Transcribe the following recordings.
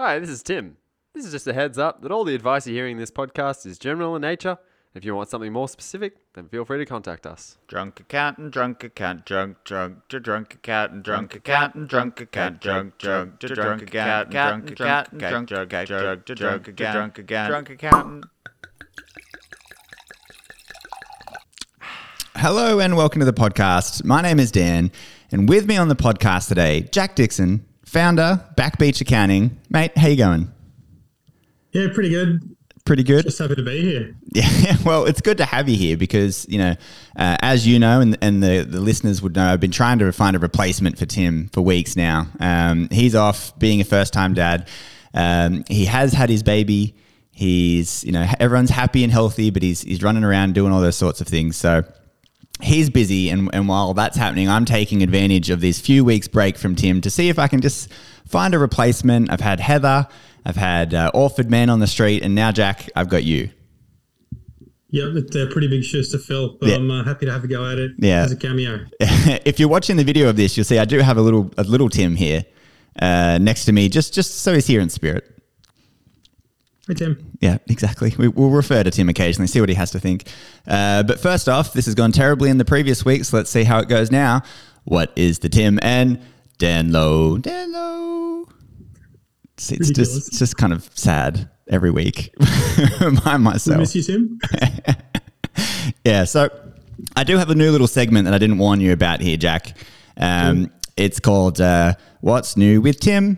Hi, this is Tim. This is just a heads up that all the advice you're hearing in this podcast is general in nature. If you want something more specific, then feel free to contact us. Drunk accountant, drunk accountant, drunk, drunk, to drunk accountant, drunk accountant, drunk accountant, drunk, drunk, to drunk accountant, drunk accountant, drunk, drunk, drunk, to drunk again, drunk again, drunk accountant. Hello and welcome to the podcast. My name is Dan, and with me on the podcast today, Jack Dixon, founder, Back Beach Accounting. Mate, how you going? Yeah, pretty good. Pretty good. Just happy to be here. Yeah, well, it's good to have you here because you know, uh, as you know, and, and the, the listeners would know, I've been trying to find a replacement for Tim for weeks now. Um, he's off being a first time dad. Um, he has had his baby. He's you know everyone's happy and healthy, but he's he's running around doing all those sorts of things. So he's busy and, and while that's happening i'm taking advantage of this few weeks break from tim to see if i can just find a replacement i've had heather i've had uh, orford man on the street and now jack i've got you Yep, they're pretty big shoes to fill, but Yeah. I'm uh, happy to have a go at it Yeah. as a cameo. if you're watching the video of this you'll see i do have a little a little tim here uh, next to me just just so he's here in spirit Tim. Yeah, exactly. We, we'll refer to Tim occasionally, see what he has to think. Uh, but first off, this has gone terribly in the previous week, so let's see how it goes now. What is the Tim and Dan Low? Dan Low. It's, it's just it's just kind of sad every week. by We myself. miss you, Tim. Yeah, so I do have a new little segment that I didn't warn you about here, Jack. Um, it's called uh, "What's New with Tim."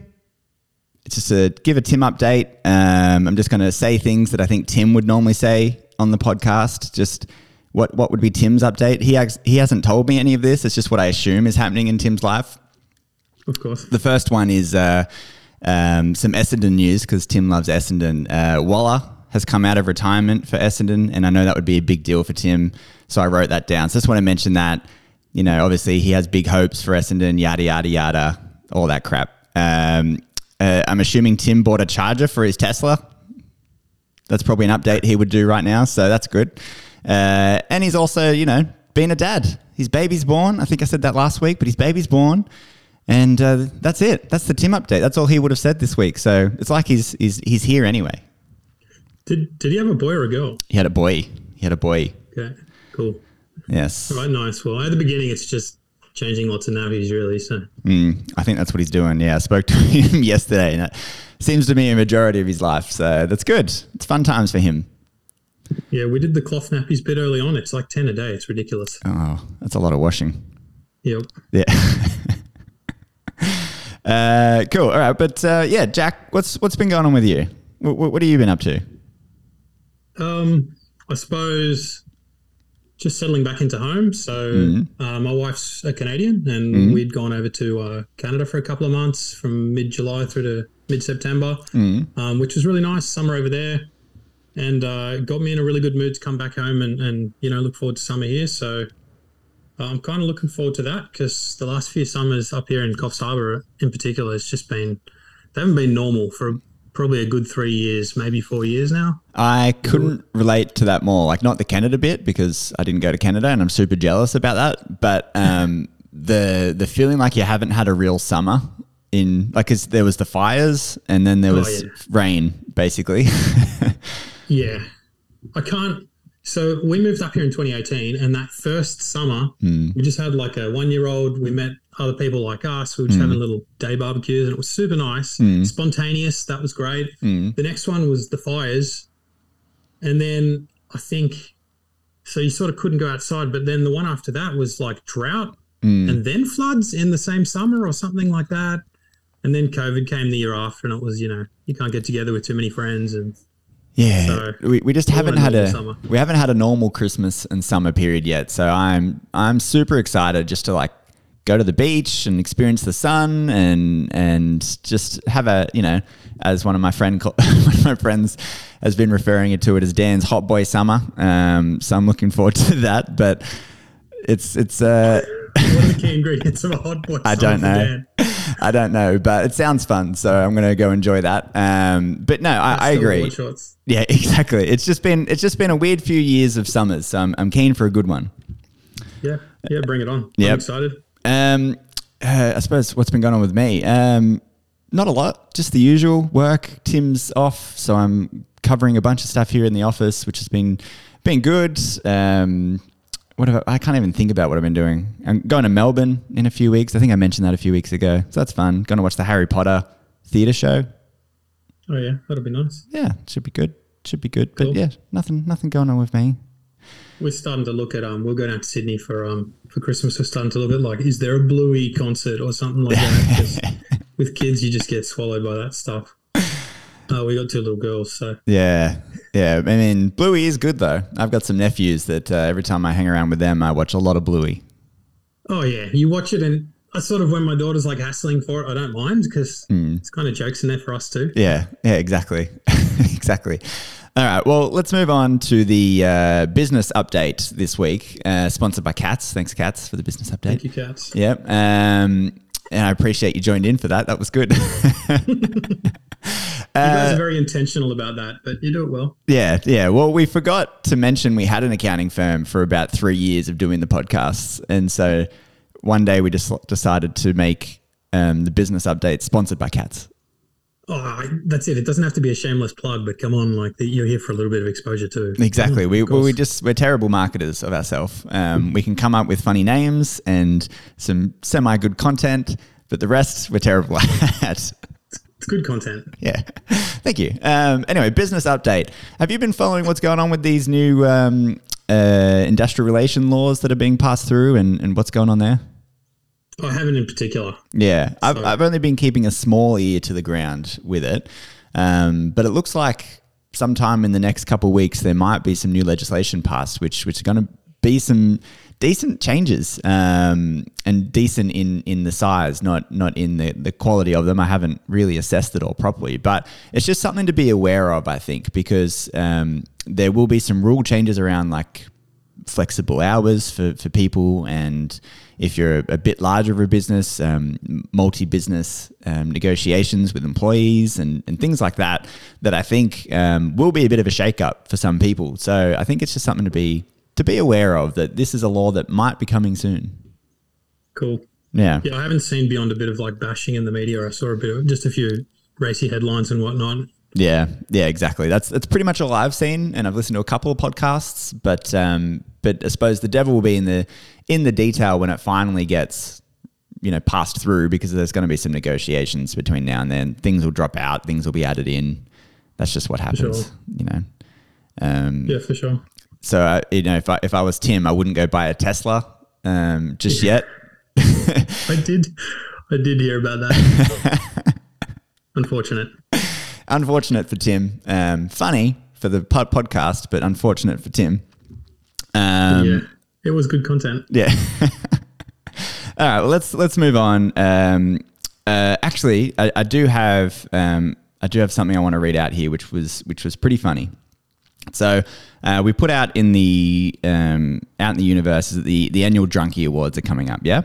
Just a give a Tim update. Um, I'm just going to say things that I think Tim would normally say on the podcast. Just what what would be Tim's update? He has, he hasn't told me any of this. It's just what I assume is happening in Tim's life. Of course. The first one is uh, um, some Essendon news because Tim loves Essendon. Uh, Waller has come out of retirement for Essendon, and I know that would be a big deal for Tim. So I wrote that down. So I just want to mention that. You know, obviously he has big hopes for Essendon, yada yada yada, all that crap. Um, uh, I'm assuming Tim bought a charger for his Tesla. That's probably an update he would do right now, so that's good. Uh, and he's also, you know, been a dad. His baby's born. I think I said that last week, but his baby's born. And uh, that's it. That's the Tim update. That's all he would have said this week. So it's like he's he's he's here anyway. Did Did he have a boy or a girl? He had a boy. He had a boy. Okay, cool. Yes. All right, nice. Well, at the beginning, it's just changing lots of nappies, really. So Mm, I think that's what he's doing. Yeah, I spoke to him yesterday, and it seems to be a majority of his life. So that's good. It's fun times for him. yeah, we did the cloth nappies bit early on. It's like ten a day. It's ridiculous. Oh, that's a lot of washing. Yep. Yeah. uh, cool. All right, but uh, yeah, Jack, what's what's been going on with you? What, what, what have you been up to? Um, I suppose just settling back into home. So Mm-hmm. uh, my wife's a Canadian, and we'd gone over to uh, Canada for a couple of months from mid July through to mid September, Mm-hmm. um, which was really nice. Summer over there, and uh, got me in a really good mood to come back home and, and you know look forward to summer here. So. uh, I'm kind of looking forward to that because the last few summers up here in Coffs Harbour, in particular, it's just been they haven't been normal for probably a good three years, maybe four years now. I couldn't relate to that more. Like not the Canada bit because I didn't go to Canada and I'm super jealous about that. But um, the the feeling like you haven't had a real summer in like cause there was the fires and then there Oh, was yeah. rain basically. Yeah. I can't. So we moved up here in 2018, and that first summer, hmm. we just had like a one year old. We met other people like us. We were just hmm. having little day barbecues, and it was super nice, hmm. spontaneous. That was great. The next one was the fires. And then I think, so you sort of couldn't go outside, but then the one after that was like drought and then floods in the same summer or something like that. And then COVID came the year after, and it was, you know, you can't get together with too many friends. And Yeah, So, we, we just haven't had a normal summer. we haven't had a normal Christmas and summer period yet. So I'm I'm super excited just to like go to the beach and experience the sun and and just have a you know as one of my friend one of my friends has been referring it to it as Dan's hot boy summer. Um, so I'm looking forward to that. But it's it's uh what are the key ingredients of a hot boy? I don't know. I don't know, but it sounds fun, so I'm gonna go enjoy that. Um, but no, I, I agree. Yeah, exactly. It's just been it's just been a weird few years of summers, so I'm, I'm keen for a good one. Yeah, yeah, bring it on. I'm excited. Um, uh, I suppose what's been going on with me? Um, not a lot, just the usual work. Tim's off, so I'm covering a bunch of stuff here in the office, which has been been good. Um, what have I, I can't even think about what I've been doing. I'm going to Melbourne in a few weeks. I think I mentioned that a few weeks ago, so that's fun. Going to watch the Harry Potter theatre show. Oh yeah, that'll be nice. Yeah, should be good. Should be good. Cool. But yeah, nothing nothing going on with me. We're starting to look at um. we're going down to Sydney for um for Christmas. We're starting to look at like, is there a Bluey concert or something like that? with kids, you just get swallowed by that stuff. Uh, we got two little girls, so Yeah, yeah. I mean, Bluey is good though. I've got some nephews that uh, every time I hang around with them, I watch a lot of Bluey. oh yeah, you watch it and. I sort of when my daughter's like hassling for it, I don't mind because it's kind of jokes in there for us too. Yeah, yeah, exactly, exactly. All right, well, let's move on to the uh, business update this week, uh, sponsored by Cats. Thanks, Cats, for the business update. Thank you, cats. Yep. Um, and I appreciate you joined in for that. That was good. You guys are very intentional about that, but you do it well. yeah, yeah. Well, we forgot to mention we had an accounting firm for about three years of doing the podcasts. And so one day we just decided to make um, the business update sponsored by Cats. Oh, I- that's it. It doesn't have to be a shameless plug, but come on, like you're here for a little bit of exposure too. Exactly. Oh, we well, we just we're terrible marketers of ourselves. Um, we can come up with funny names and some semi good content, but the rest we're terrible at. it's good content. yeah. Thank you. Um, anyway, business update. Have you been following what's going on with these new um, uh, industrial relation laws that are being passed through and, and what's going on there? I haven't in particular. Yeah, I've, I've only been keeping a small ear to the ground with it, um, but it looks like sometime in the next couple of weeks there might be some new legislation passed, which which is going to be some decent changes um, and decent in in the size, not not in the the quality of them. I haven't really assessed it all properly, but it's just something to be aware of. I think because um, there will be some rule changes around like flexible hours for, for people and if you're a, a bit larger of a business um, multi-business um, negotiations with employees and, and things like that that i think um, will be a bit of a shake-up for some people so i think it's just something to be to be aware of that this is a law that might be coming soon Cool. yeah Yeah, I haven't seen beyond a bit of like bashing in the media. I saw a bit of just a few racy headlines and whatnot. Yeah, yeah, exactly. That's that's pretty much all I've seen, and I've listened to a couple of podcasts. But um, but I suppose the devil will be in the in the detail when it finally gets you know passed through, because there's going to be some negotiations between now and then. Things will drop out, things will be added in. That's just what happens, Sure. you know. Um, Yeah, for sure. So uh, you know, if I if I was Tim, I wouldn't go buy a Tesla um, just yet. I did, I did hear about that. Unfortunate. Unfortunate for Tim. Um, funny for the pod- podcast, but unfortunate for Tim. Um, yeah, it was good content. Yeah. All right. Well, let's let's move on. Um, uh, actually, I, I do have um, I do have something I want to read out here, which was which was pretty funny. So uh, we put out in the um, out in the universe that the the annual Drunkie Awards are coming up. Yeah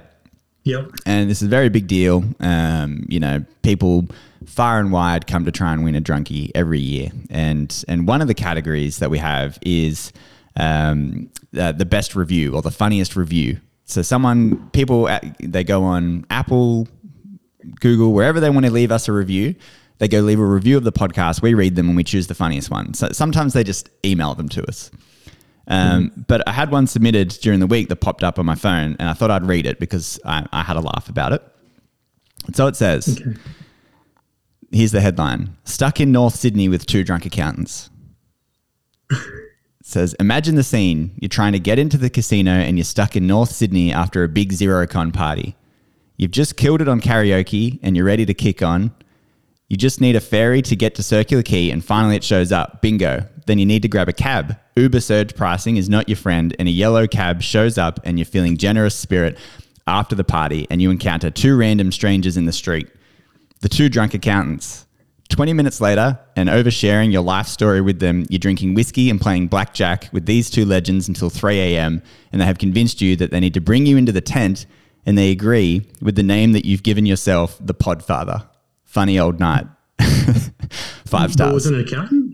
Yep. and this is a very big deal. Um, you know, people far and wide come to try and win a drunkie every year, and and one of the categories that we have is um, uh, the best review or the funniest review. So someone, people, uh, they go on Apple, Google, wherever they want to leave us a review. They go leave a review of the podcast. We read them and we choose the funniest one. So sometimes they just email them to us. Um, But I had one submitted during the week that popped up on my phone, and I thought I'd read it because I, I had a laugh about it. So it says, here's the headline Stuck in North Sydney with two drunk accountants. It says, Imagine the scene. You're trying to get into the casino and you're stuck in North Sydney after a big Xerocon party. You've just killed it on karaoke and you're ready to kick on. You just need a ferry to get to Circular Quay and finally it shows up. Bingo. Then you need to grab a cab. Uber surge pricing is not your friend and a yellow cab shows up and you're feeling generous spirit after the party and you encounter two random strangers in the street. The two drunk accountants. 20 minutes later, and oversharing your life story with them, you're drinking whiskey and playing blackjack with these two legends until 3 a.m., and they have convinced you that they need to bring you into the tent, and they agree with the name that you've given yourself, the Podfather. Funny old night. Five stars. was an accountant?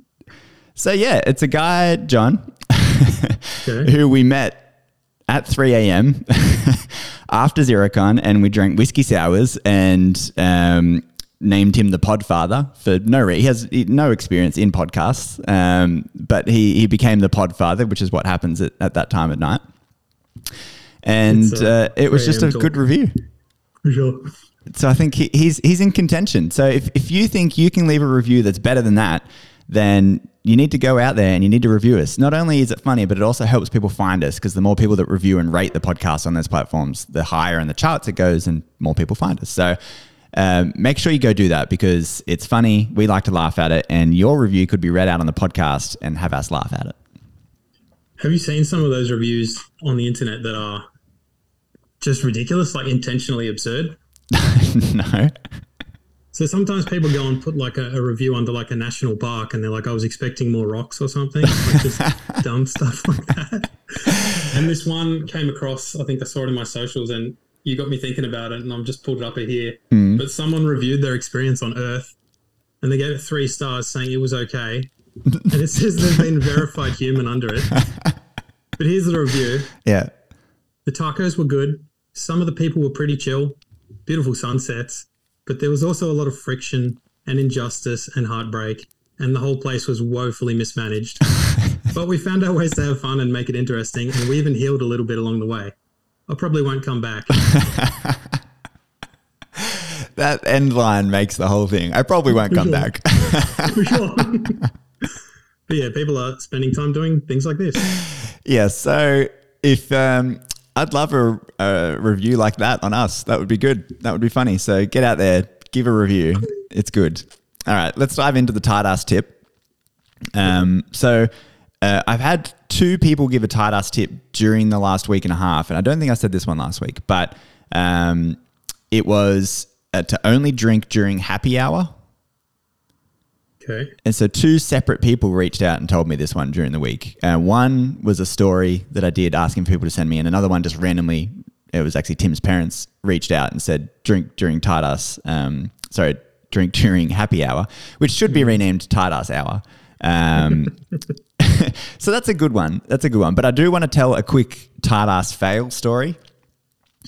So, yeah, it's a guy, John, Okay. who we met at 3 a.m. after Xerocon, and we drank whiskey sours and um, named him the Podfather for no reason. He has no experience in podcasts, um, but he he became the Podfather, which is what happens at, at that time at night. And uh, it was just a a.m. good review. For sure. So I think he, he's he's in contention. So if, if you think you can leave a review that's better than that, then you need to go out there and you need to review us. Not only is it funny, but it also helps people find us because the more people that review and rate the podcast on those platforms, the higher in the charts it goes and more people find us. So um, make sure you go do that because it's funny. We like to laugh at it, and your review could be read out on the podcast and have us laugh at it. Have you seen some of those reviews on the internet that are just ridiculous, like intentionally absurd? no. So sometimes people go and put like a, a review under like a national park, and they're like, "I was expecting more rocks or something," like just dumb stuff like that. And this one came across. I think I saw it in my socials, and you got me thinking about it, and I've just pulled it up here. Hmm. But someone reviewed their experience on Earth, and they gave it three stars, saying it was okay, and it says there's been verified human under it. But here's the review. Yeah. The tacos were good. Some of the people were pretty chill, beautiful sunsets, but there was also a lot of friction and injustice and heartbreak, and the whole place was woefully mismanaged. but we found our ways to have fun and make it interesting, and we even healed a little bit along the way. I probably won't come back. That end line makes the whole thing. I probably won't come back. For sure. but yeah, people are spending time doing things like this. Yeah, so if um, I'd love a, a review like that on us, that would be good. That would be funny. So get out there, give a review. It's good. All right, let's dive into the tight ass tip. Um, so uh, I've had two people give a tight ass tip during the last week and a half, and I don't think I said this one last week, but um, it was uh, to only drink during happy hour. Okay. And so two separate people reached out and told me this one during the week. Uh, one was a story that I did asking people to send me, and another one just randomly, it was actually Tim's parents reached out and said, drink during tight ass, um, sorry, drink during happy hour, which should be renamed tight ass hour. Um, so that's a good one. That's a good one. But I do want to tell a quick tight ass fail story.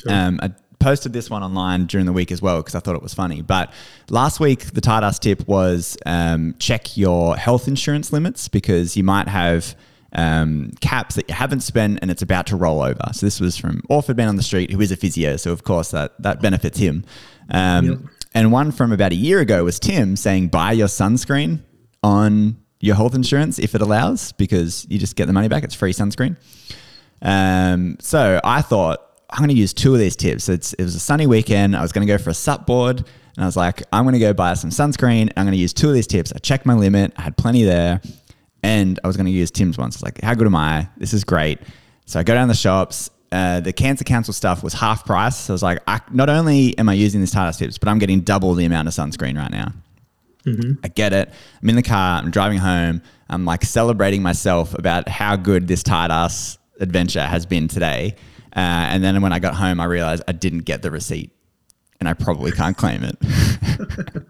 Um, I posted this one online during the week as well because I thought it was funny. But last week, the tight ass tip was um, check your health insurance limits because you might have um, caps that you haven't spent and it's about to roll over. So this was from Orford Man on the Street, who is a physio. So of course that that benefits him. Um, Yep. And one from about a year ago was Tim saying buy your sunscreen on your health insurance if it allows because you just get the money back. It's free sunscreen. Um, so I thought I'm going to use two of these tips. It's, it was a sunny weekend. I was going to go for a sup board and I was like, I'm going to go buy some sunscreen. And I'm going to use two of these tips. I checked my limit. I had plenty there and I was going to use Tim's ones. It's like, how good am I? This is great. So I go down the shops. Uh, the cancer council stuff was half price. So I was like, I, not only am I using these tight tips, but I'm getting double the amount of sunscreen right now. I get it. I'm in the car. I'm driving home. I'm like celebrating myself about how good this ass adventure has been today. Uh, and then when I got home, I realized I didn't get the receipt, and I probably can't claim it.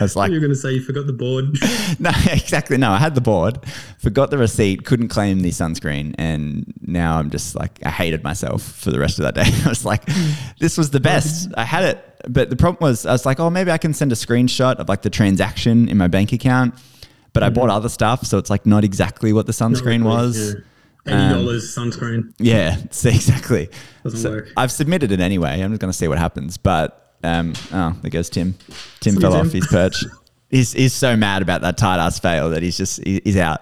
I was like, You're going to say you forgot the board. no, exactly. No, I had the board, forgot the receipt, couldn't claim the sunscreen, and now I'm just like I hated myself for the rest of that day. I was like, this was the best. I had it, but the problem was I was like, oh, maybe I can send a screenshot of like the transaction in my bank account, but I bought other stuff, so it's like not exactly what the sunscreen was. Yeah. Eighty dollars sunscreen. Yeah, exactly. Doesn't So work. I've submitted it anyway. I'm just going to see what happens. But um, oh, there goes Tim. Tim See fell off his perch. he's he's so mad about that tight ass fail that he's just he- he's out.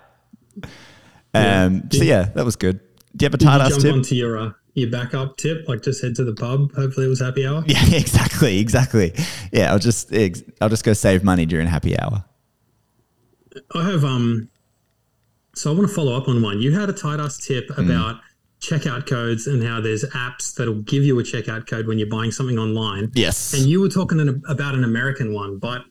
Yeah. Um, so yeah, that was good. Do you have a tight ass jump tip? onto your uh, your backup tip? Like just head to the pub. Hopefully it was happy hour. Yeah, exactly, exactly. Yeah, I'll just I'll just go save money during happy hour. I have um. So I want to follow up on one. You had a tight ass tip Mm. about checkout codes and how there's apps that'll give you a checkout code when you're buying something online. Yes. And you were talking an, about an American one, but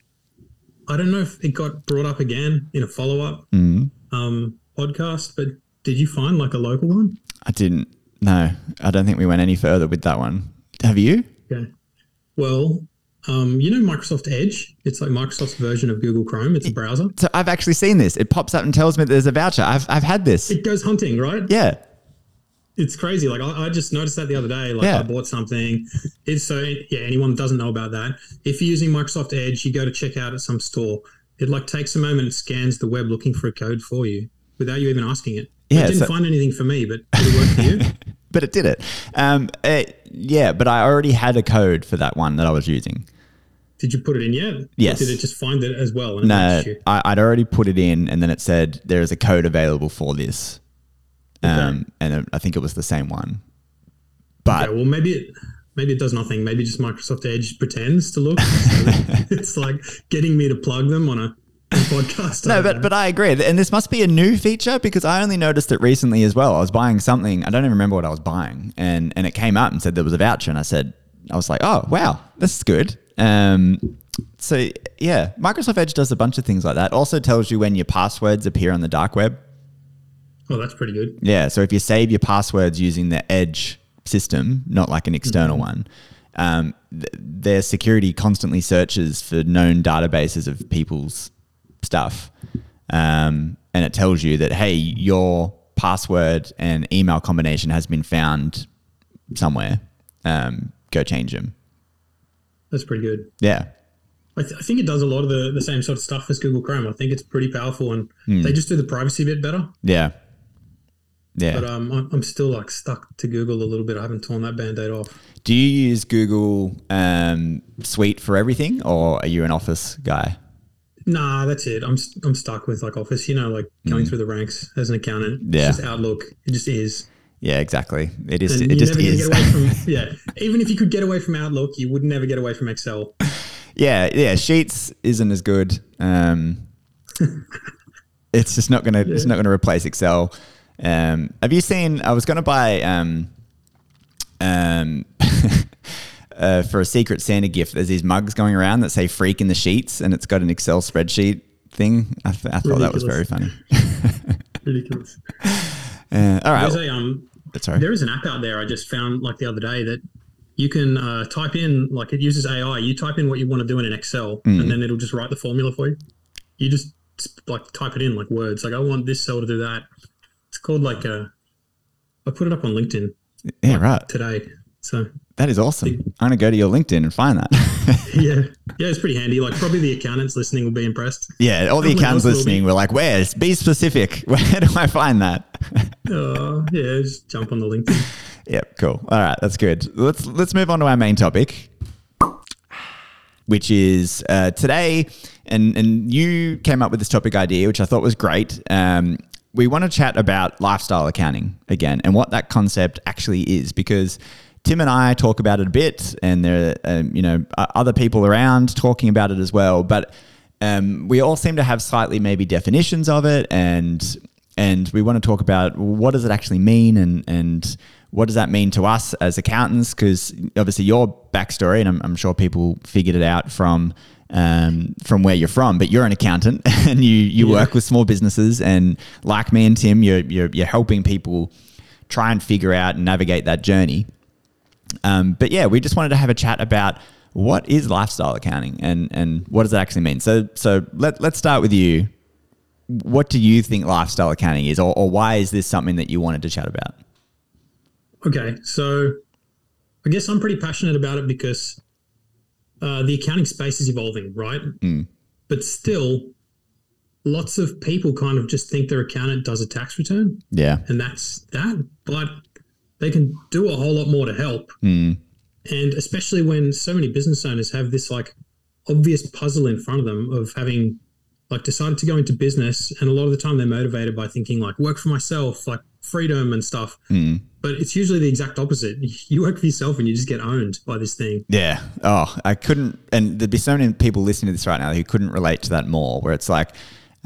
I don't know if it got brought up again in a follow up Mm. um, podcast. But did you find like a local one? I didn't. No, I don't think we went any further with that one. Have you? Okay. Well, um, you know Microsoft Edge? It's like Microsoft's version of Google Chrome. It's a browser. So I've actually seen this. It pops up and tells me there's a voucher. I've I've had this. It goes hunting, right? Yeah. it's crazy. Like I, I just noticed that the other day. Like Yeah. I bought something. It's so yeah. Anyone doesn't know about that. If you're using Microsoft Edge, you go to check out at some store. It like takes a moment. It scans the web looking for a code for you without you even asking it. Yeah, it didn't so- find anything for me, but did it work for you? but it did it. Um, eh, yeah, but I already had a code for that one that I was using. Did you put it in yet? Or Yes. Did it just find it as well? No. I, I'd already put it in, and then it said there is a code available for this. Um, and it- I think it was the same one. But Okay, well, maybe it maybe it does nothing. Maybe just Microsoft Edge pretends to look. it's like getting me to plug them on a, a podcast. No, but know. but I agree, and this must be a new feature because I only noticed it recently as well. I was buying something, I don't even remember what I was buying, and and it came up and said there was a voucher, and I said, I was like, oh wow, this is good. Um, so yeah, Microsoft Edge does a bunch of things like that. Also tells you when your passwords appear on the dark web. oh, that's pretty good. Yeah, so if you save your passwords using the Edge system, not like an external one, um, th- their security constantly searches for known databases of people's stuff, um, and it tells you that hey, your password and email combination has been found somewhere. Um, go change them. That's pretty good. Yeah, I, th- I think it does a lot of the, the same sort of stuff as Google Chrome. I think it's pretty powerful, and Hmm. they just do the privacy bit better. yeah, yeah. But um, I'm, I'm still like stuck to Google a little bit. I haven't torn that band-aid off. Do you use Google um, Suite for everything, or are you an Office guy? Nah, that's it. I'm I'm stuck with like Office. You know, like going through the ranks as an accountant. Yeah. It's just Outlook. It just is. Yeah, exactly. It is. And It just is. from yeah. Even if you could get away from Outlook, you would never get away from Excel. yeah, yeah. Sheets isn't as good. Um, it's just not gonna. It's not gonna replace Excel. Um, have you seen? I was gonna buy um, um, uh, for a Secret Santa gift. There's these mugs going around that say "Freak in the Sheets," and it's got an Excel spreadsheet thing. I, th- I thought that was very funny. Ridiculous. Uh, all right, There's a um sorry. there is an app out there I just found like the other day that you can uh, type in like it uses AI. You type in what you want to do in an Excel, Mm. and then it'll just write the formula for you. You just like type it in like words. Like I want this cell to do that. It's called like uh, I put it up on LinkedIn Yeah, right. today. So That is awesome. I'm gonna go to your LinkedIn and find that. yeah, yeah, it's pretty handy. Like probably the accountants listening will be impressed. yeah, all the accountants listening were like, "Where? Be specific. Where do I find that?" Uh, yeah, just jump on the LinkedIn. Yep, cool. All right, that's good. Let's let's move on to our main topic, which is uh, today, and and you came up with this topic idea, which I thought was great. Um, we want to chat about lifestyle accounting again and what that concept actually is, because Tim and I talk about it a bit, and there are um, you know other people around talking about it as well, but. Um, we all seem to have slightly maybe definitions of it and and we want to talk about what does it actually mean and and what does that mean to us as accountants because obviously your backstory and I'm, I'm sure people figured it out from um, from where you're from but you're an accountant and you you Yeah. work with small businesses and like me and Tim you're, you're you're helping people try and figure out and navigate that journey um, but yeah, we just wanted to have a chat about what is lifestyle accounting and and what does it actually mean. So so let let's start with you. What do you think lifestyle accounting is, or, or why is this something that you wanted to chat about? Okay, so I guess I'm pretty passionate about it because uh, the accounting space is evolving, right? Mm. But still, lots of people kind of just think their accountant does a tax return Yeah. and that's that. But they can do a whole lot more to help. Mm. And especially when so many business owners have this like obvious puzzle in front of them of having like decided to go into business and a lot of the time they're motivated by thinking like work for myself, like freedom and stuff. Mm. But it's usually the exact opposite. You work for yourself and you just get owned by this thing. Yeah. Oh, I couldn't. And there'd be so many people listening to this right now who couldn't relate to that more. Where it's like,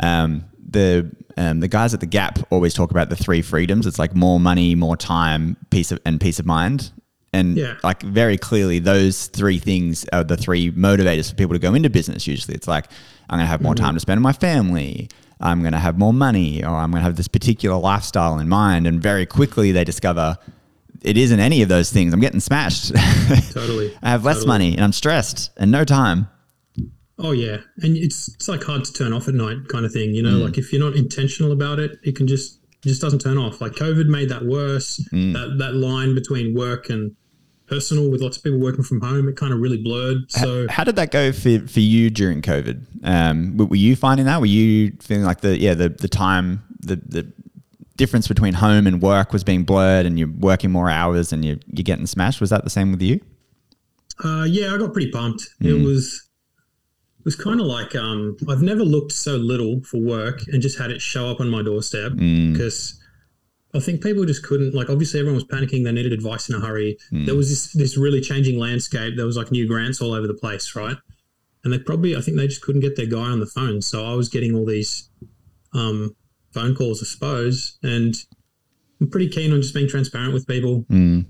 um, the um, the guys at the Gap always talk about the three freedoms. It's like more money, more time, peace of and peace of mind. And Yeah. like very clearly, those three things are the three motivators for people to go into business. Usually, it's like I'm going to have more time to spend with my family. I'm going to have more money, or I'm going to have this particular lifestyle in mind. And very quickly, they discover it isn't any of those things. I'm getting smashed. Totally. I have less Totally. money and I'm stressed and no time. Oh yeah, and it's it's like hard to turn off at night kind of thing. You know, Mm. like if you're not intentional about it, it can just It just doesn't turn off. Like COVID made that worse. Mm. That that line between work and personal, with lots of people working from home, it kind of really blurred. So How did that go for, for you during COVID? Um, were you finding that? Were you feeling like the yeah the the time the the difference between home and work was being blurred, and you're working more hours and you you're getting smashed? Was that the same with you? Uh, yeah, I got pretty pumped. It was it was kind of like um, I've never looked so little for work and just had it show up on my doorstep because I think people just couldn't like. Obviously, everyone was panicking. They needed advice in a hurry. There was this this really changing landscape. There was like new grants all over the place, right? And they probably, I think they just couldn't get their guy on the phone. So I was getting all these um, phone calls, I suppose, and I'm pretty keen on just being transparent with people.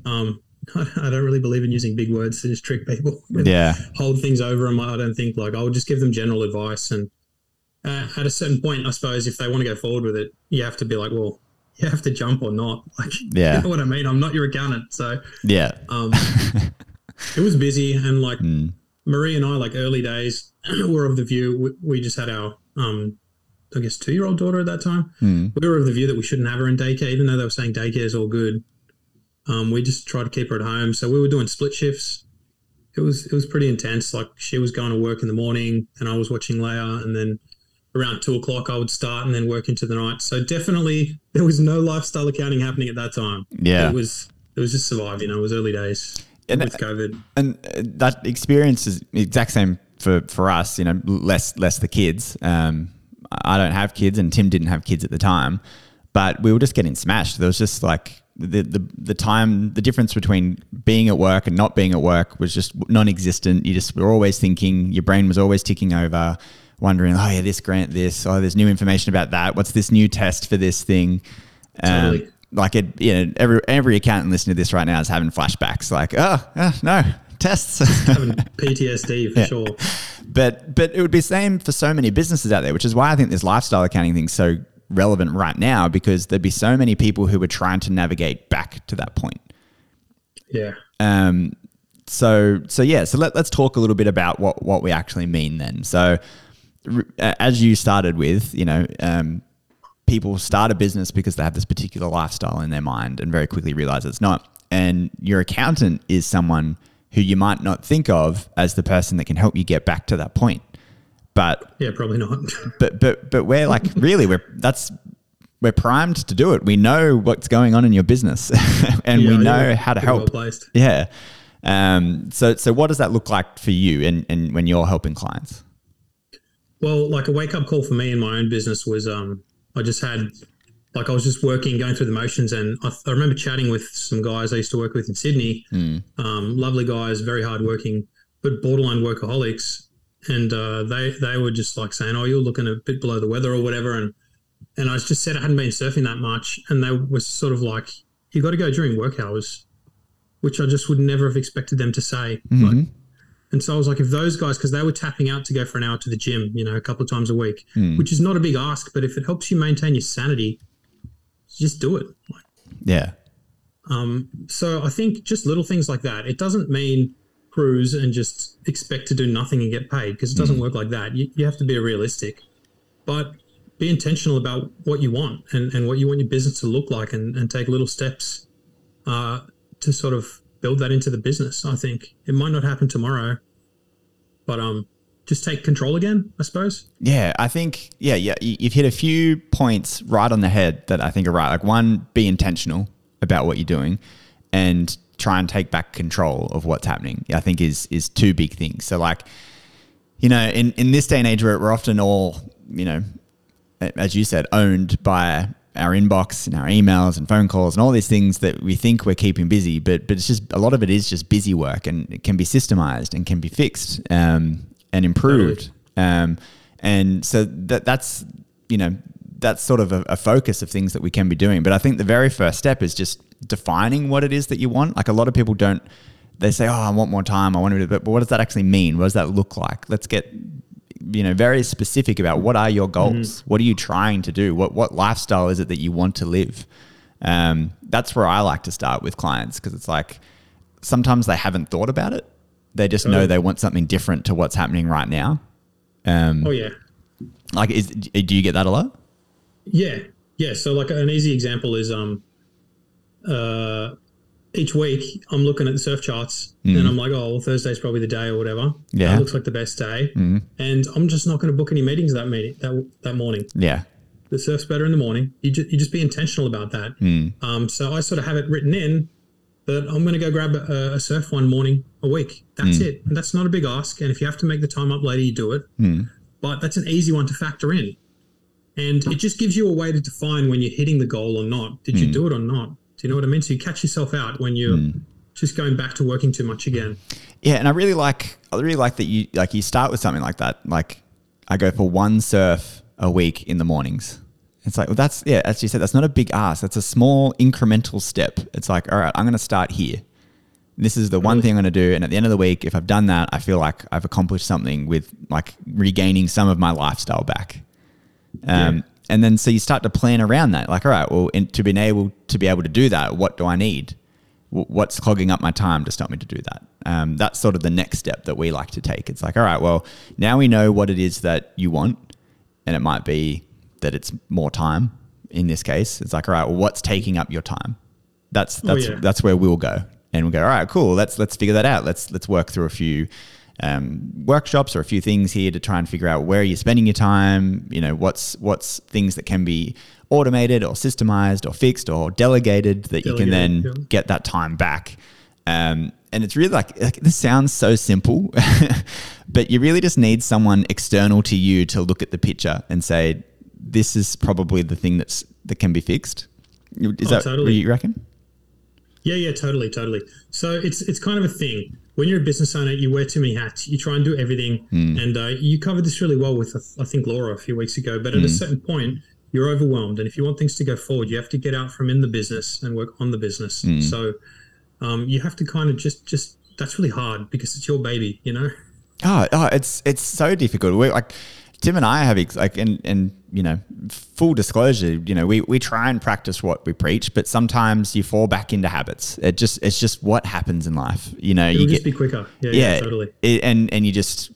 Um, I don't really believe in using big words to just trick people. Yeah. hold things over them. I don't think like I would just give them general advice. And uh, at a certain point, I suppose if they want to go forward with it, you have to be like, well, you have to jump or not. Like, Yeah. you know what I mean? I'm not your accountant, so Yeah. um, it was busy. And like Marie and I, like early days, were of the view we, we just had our, um, I guess, two year old daughter at that time. We were of the view that we shouldn't have her in daycare, even though they were saying daycare is all good. Um, we just tried to keep her at home. So we were doing split shifts. It was it was pretty intense. Like she was going to work in the morning, and I was watching Leia, and then around two o'clock I would start and then work into the night. So definitely there was no lifestyle accounting happening at that time. Yeah. it was it was just survive. You know, it was early days And- with COVID. and uh, that experience is the exact same for, for us, you know, less less the kids. Um, I don't have kids, and Tim didn't have kids at the time, but we were just getting smashed. There was just like the the, the time, the difference between being at work and not being at work was just non-existent. You just were always thinking, your brain was always ticking over, wondering, oh yeah, this grant, this, oh, there's new information about that. What's this new test for this thing? Um, Totally. like it, you know, every every accountant listening to this right now is having flashbacks. Like, oh, uh, no tests. Having PTSD for sure. but but it would be the same for so many businesses out there, which is why I think this lifestyle accounting thing's so relevant right now because there'd be so many people who were trying to navigate back to that point. Yeah. Um, so so yeah, so let, let's talk a little bit about what what we actually mean then. So as you started with, you know, um, people start a business because they have this particular lifestyle in their mind and very quickly realize it's not. And your accountant is someone who you might not think of as the person that can help you get back to that point. But Yeah, probably not. but but but we're like really we're that's we're primed to do it. We know what's going on in your business, and we know you're how to pretty help. well-placed. Yeah. Um. So so what does that look like for you, and and when you're helping clients? Well, like a wake up call for me in my own business was um, I just had, like, I was just working, going through the motions, and I, I remember chatting with some guys I used to work with in Sydney. Um, lovely guys, very hardworking, but borderline workaholics, and uh, they they were just like saying, "Oh, you're looking a bit below the weather or whatever," and and I just said I hadn't been surfing that much, and they were sort of like, "You got to go during work hours," which I just would never have expected them to say. Like, and so I was like, if those guys, because they were tapping out to go for an hour to the gym, you know, a couple of times a week, which is not a big ask, but if it helps you maintain your sanity, just do it. Like, Yeah. um, so I think just little things like that. It doesn't mean cruise and just expect to do nothing and get paid because it doesn't work like that. You, you have to be realistic, but be intentional about what you want and, and what you want your business to look like and, and take little steps uh, to sort of build that into the business. I think it might not happen tomorrow, but um, just take control again, I suppose. Yeah, I think yeah, yeah. you- You've hit a few points right on the head that I think are right. Like one, be intentional about what you're doing, and try and take back control of what's happening. I think is is two big things. So like, you know, in in this day and age, where we're often all you know, as you said, owned by our inbox and our emails and phone calls and all these things that we think we're keeping busy, but but it's just a lot of it is just busy work and it can be systemized and can be fixed um, and improved. Um, and so that that's you know that's sort of a, a focus of things that we can be doing. But I think the very first step is just defining what it is that you want. Like a lot of people don't. They say, "Oh, I want more time. I want to," but what does that actually mean? What does that look like? Let's get you know very specific about what are your goals? What are you trying to do? What what lifestyle is it that you want to live? Um, that's where i like to start with clients because it's like sometimes they haven't thought about it. They just know Totally. they want something different to what's happening right now. Um, Oh yeah, like is do you get that a lot? Yeah, Yeah, so like an easy example is um, uh, each week I'm looking at the surf charts and mm. I'm like, oh, well, Thursday's probably the day or whatever. Yeah. that looks like the best day, mm. and I'm just not going to book any meetings that meeting that that morning. Yeah. The surf's better in the morning. You just you just be intentional about that. Mm. Um, so I sort of have it written in that I'm going to go grab a, a surf one morning a week. That's it. And that's not a big ask. And if you have to make the time up later, you do it. But that's an easy one to factor in. And it just gives you a way to define when you're hitting the goal or not. Did you do it or not? You know what I mean? So you catch yourself out when you're just going back to working too much again. Yeah, and I really like I really like that you like you start with something like that. Like I go for one surf a week in the mornings. It's like well, that's yeah, as you said, that's not a big ask. That's a small incremental step. It's like all right, I'm going to start here. This is the one thing I'm going to do, and at the end of the week, if I've done that, I feel like I've accomplished something with like regaining some of my lifestyle back. Um, Yeah. And then so you start to plan around that. Like, all right, well, in, to be able to be able to do that, what do I need? Wh- What's clogging up my time to stop me to do that? Um, that's sort of the next step that we like to take. It's like, all right, well, now we know what it is that you want, and it might be that it's more time. In this case, it's like, all right, well, what's taking up your time? That's that's yeah. that's where we'll go, and we'll go. All right, cool. Let's let's figure that out. Let's let's work through a few um, workshops or a few things here to try and figure out where you're spending your time. You know, what's what's things that can be automated or systemized or fixed or delegated that you can then yeah. get that time back. Um, and it's really like, like this sounds so simple, but you really just need someone external to you to look at the picture and say, this is probably the thing that's that can be fixed. Is Oh, that totally. what you reckon? Yeah, yeah, totally, totally. So it's it's kind of a thing. When you're a business owner, you wear too many hats. You try and do everything, hmm. and uh, you covered this really well with I think Laura a few weeks ago. But at a hmm. certain point, you're overwhelmed, and if you want things to go forward, you have to get out from in the business and work on the business. Hmm. So um, you have to kind of just just that's really hard because it's your baby, you know. Oh, oh, it's it's so difficult. We're like Tim and I have ex- like and and you know full disclosure. You know we we try and practice what we preach, but sometimes you fall back into habits. It just it's just what happens in life. You know It'll you just get be quicker. Yeah, yeah, totally. it- and and you just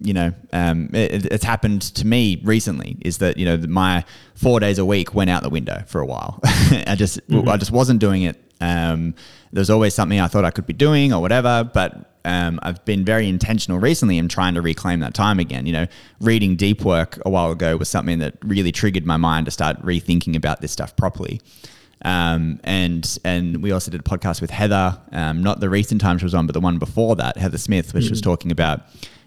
you know um, it, it's happened to me recently is that you know my four days a week went out the window for a while i just i just wasn't doing it um, there's always something i thought i could be doing or whatever but um, i've been very intentional recently in trying to reclaim that time again. You know reading deep work a while ago was something that really triggered my mind to start rethinking about this stuff properly. Um, and and we also did a podcast with Heather, um, not the recent time she was on, but the one before that, Heather Smith, which was talking about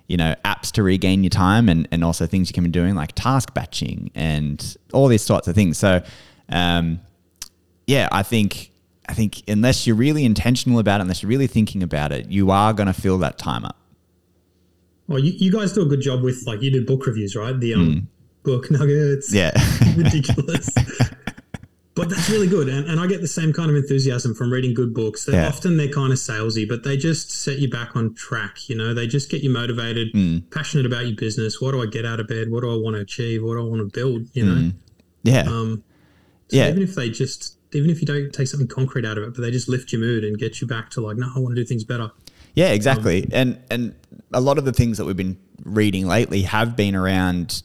you know apps to regain your time and and also things you can be doing like task batching and all these sorts of things. So um, yeah, I think I think unless you're really intentional about it, unless you're really thinking about it, you are going to fill that time up. Well, you, you guys do a good job with like you do book reviews, right? The um, book nuggets. Yeah. ridiculous. but that's really good, and, and I get the same kind of enthusiasm from reading good books. That Yeah. often they're kind of salesy, but they just set you back on track. You know, they just get you motivated, Mm. passionate about your business. What do I get out of bed? What do I want to achieve? What do I want to build? You know, yeah. um, so Yeah. even if they just even if you don't take something concrete out of it, but they just lift your mood and get you back to like, no, I want to do things better. Yeah, exactly. and and a lot of the things that we've been reading lately have been around,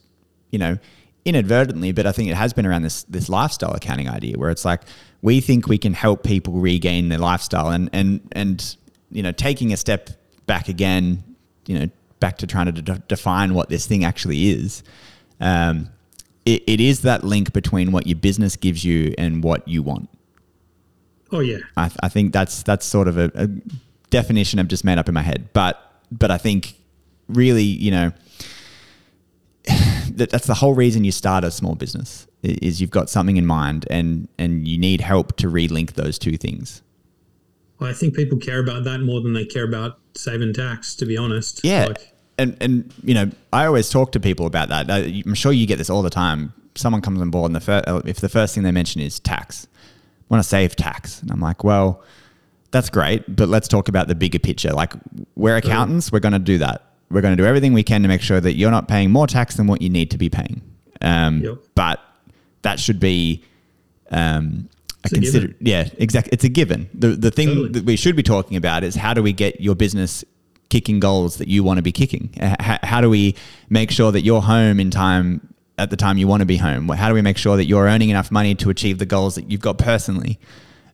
you know, inadvertently, but I think it has been around this this lifestyle accounting idea where it's like we think we can help people regain their lifestyle and and and you know, taking a step back again, you know, back to trying to de- define what this thing actually is. Um, it, it is that link between what your business gives you and what you want. Oh yeah, I, I think that's that's sort of a, a definition I've just made up in my head. But but I think really, you know, that, that's the whole reason you start a small business is you've got something in mind and and you need help to relink those two things. I think people care about that more than they care about saving tax. To be honest, Yeah. Like, and and you know, I always talk to people about that. I'm sure you get this all the time. Someone comes on board, and the fir- uh, if the first thing they mention is tax, I want to save tax, and I'm like, well, that's great, but let's talk about the bigger picture. Like, we're accountants, we're going to do that. We're going to do everything we can to make sure that you're not paying more tax than what you need to be paying. Um, Yep. But that should be um, a It's a Yeah, exactly. It's a given. The the thing Totally. that we should be talking about is how do we get your business kicking goals that you want to be kicking? How, how do we make sure that you're home in time at the time you want to be home? How do we make sure that you're earning enough money to achieve the goals that you've got personally?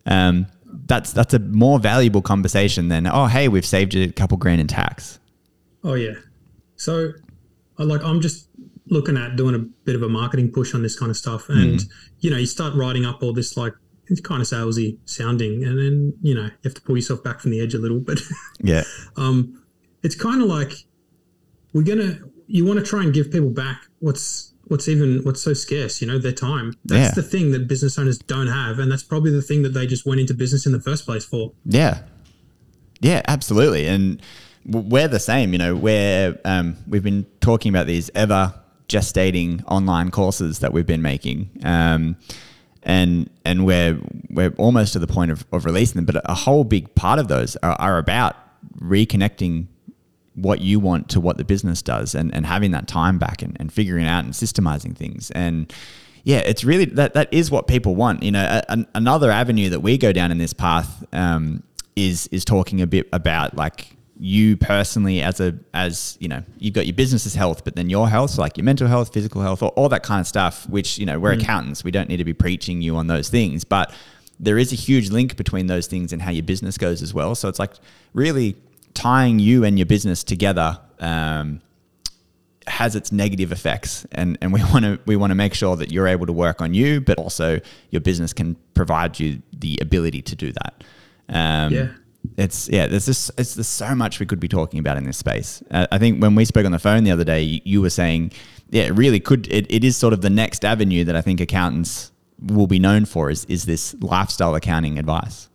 Um, that's that's a more valuable conversation than oh hey we've saved you a couple grand in tax. Oh yeah. So, I like I'm just looking at doing a bit of a marketing push on this kind of stuff, and you know, you start writing up all this like it's kind of salesy sounding, and then you know you have to pull yourself back from the edge a little. But Yeah, um, it's kind of like we're gonna you want to try and give people back what's what's even what's so scarce, you know, their time. That's Yeah. the thing that business owners don't have, and that's probably the thing that they just went into business in the first place for. yeah, yeah, absolutely. And we're the same. You know, we're um, we've been talking about these ever gestating online courses that we've been making. Um, and and we're we're almost to the point of, of releasing them, but a whole big part of those are, are about reconnecting what you want to what the business does and, and having that time back and, and figuring out and systemizing things. And yeah it's really that that is what people want. You know a, an- another avenue that we go down in this path um, is is talking a bit about like you personally as a as you know you've got your business's health but then your health so like your mental health physical health all, all that kind of stuff which you know we're accountants. We don't need to be preaching you on those things. But there is a huge link between those things and how your business goes as well. So it's like really tying you and your business together um, has its negative effects, and and we want to we want to make sure that you're able to work on you, but also your business can provide you the ability to do that. Um, Yeah. It's yeah. There's just it's there's so much we could be talking about in this space. Uh, I think when we spoke on the phone the other day, you, you were saying, yeah, it really could. It, it is sort of the next avenue that I think accountants will be known for is is this lifestyle accounting advice.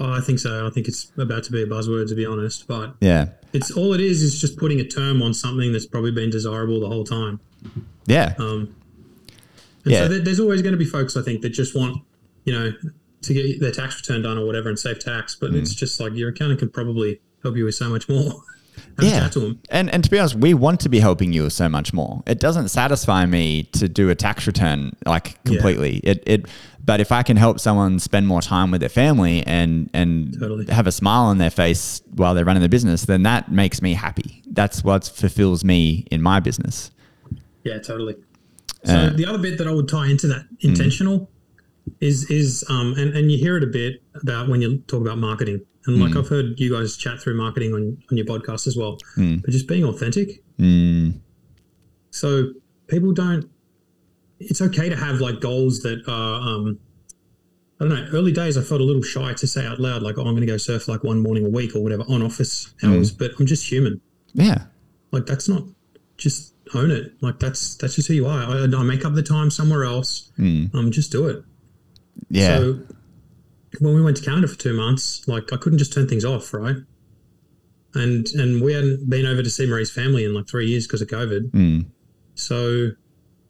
Oh, I think so. I think it's about to be a buzzword, to be honest. But Yeah, it's all it is is just putting a term on something that's probably been desirable the whole time. yeah, Um, and Yeah. so there, there's always going to be folks, I think, that just want, you know, to get their tax return done or whatever and save tax. But Mm. it's just like your accountant can probably help you with so much more. Yeah. chat to them. And and to be honest, we want to be helping you so much more. It doesn't satisfy me to do a tax return like completely. It it but if I can help someone spend more time with their family and and Totally. have a smile on their face while they're running their business, then that makes me happy. That's what fulfills me in my business. Yeah, totally. So Uh, the other bit that I would tie into that intentional is is um and, and you hear it a bit about when you talk about marketing. And like I've heard you guys chat through marketing on, on your podcast as well. But just being authentic. Mm, So people don't it's okay to have like goals that are um I don't know, early days I felt a little shy to say out loud, like, oh, I'm gonna go surf like one morning a week or whatever on office hours, but I'm just human. yeah. Like that's not just own it. Like that's that's just who you are. I, I make up the time somewhere else. Um, just do it. Yeah. So when we went to Canada for two months, like I couldn't just turn things off, right? And and we hadn't been over to see Marie's family in like three years because of COVID. Mm. So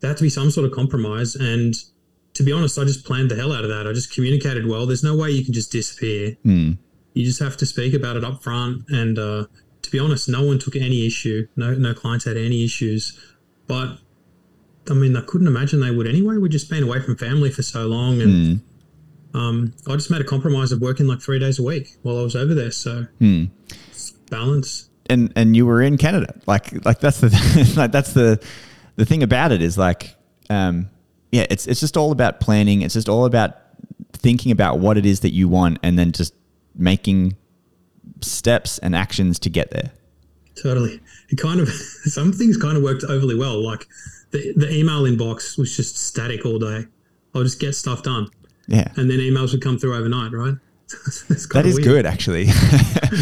there had to be some sort of compromise. And to be honest, I just planned the hell out of that. I just communicated well. There's no way you can just disappear. Mm. You just have to speak about it up front. And uh, to be honest, no one took any issue. No, no clients had any issues. But I mean, I couldn't imagine they would anyway. We'd just been away from family for so long, and Mm. um, I just made a compromise of working like three days a week while I was over there. So Mm. balance. and and you were in Canada. Like like that's the like that's the the thing about it is like um yeah, it's it's just all about planning. It's just all about thinking about what it is that you want and then just making steps and actions to get there. Totally. It kind of some things kind of worked overly well. Like the the email inbox was just static all day. I'll just get stuff done, Yeah. and then emails would come through overnight. Right. That is weird. good actually.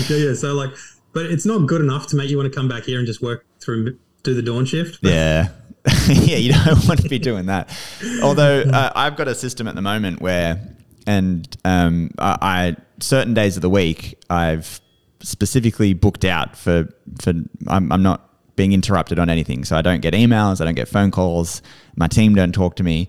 Yeah, yeah. So like, but it's not good enough to make you want to come back here and just work through do the dawn shift. But Yeah. yeah, you don't want to be doing that. Although uh, I've got a system at the moment where, and um, I, I certain days of the week I've specifically booked out for for I'm, I'm not being interrupted on anything, so I don't get emails, I don't get phone calls, my team don't talk to me.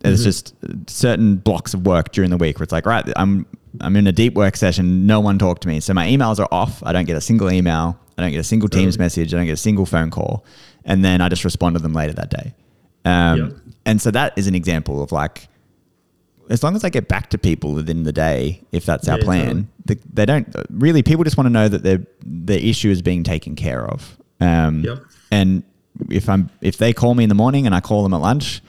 There's just certain blocks of work during the week where it's like, right, I'm I'm in a deep work session, no one talked to me, so my emails are off. I don't get a single email, I don't get a single Teams message, I don't get a single phone call, and then I just respond to them later that day. Um, Yep. And so that is an example of like, as long as I get back to people within the day, if that's our Yeah, plan, totally. the, they don't really. People just want to know that their their issue is being taken care of. Um, Yep. And if I'm if they call me in the morning and I call them at lunch,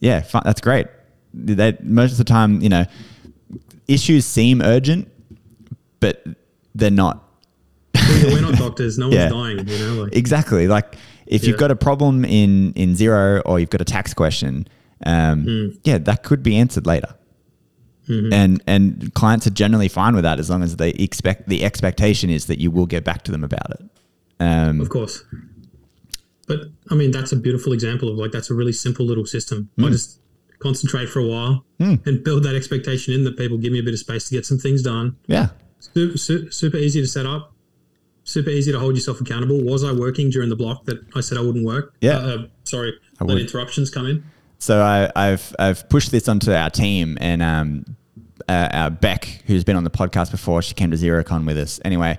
yeah, fi- that's great. They most of the time, you know, issues seem urgent, but they're not. We're not doctors. No one's Yeah. dying. You know, like Exactly. Like if you've got a problem in in Xero or you've got a tax question, um, Hmm. yeah, that could be answered later. Mm-hmm. And and clients are generally fine with that as long as they expect the expectation is that you will get back to them about it. Um, Of course. But I mean, that's a beautiful example of like that's a really simple little system. I just concentrate for a while and build that expectation in that people give me a bit of space to get some things done. yeah, Super, super easy to set up. Super easy to hold yourself accountable. Was I working during the block that I said I wouldn't work? Yeah. Uh, uh, sorry, I let would. interruptions come in. So I, I've I've pushed this onto our team, and um, uh, our Beck, who's been on the podcast before, she came to Xerocon with us. Anyway,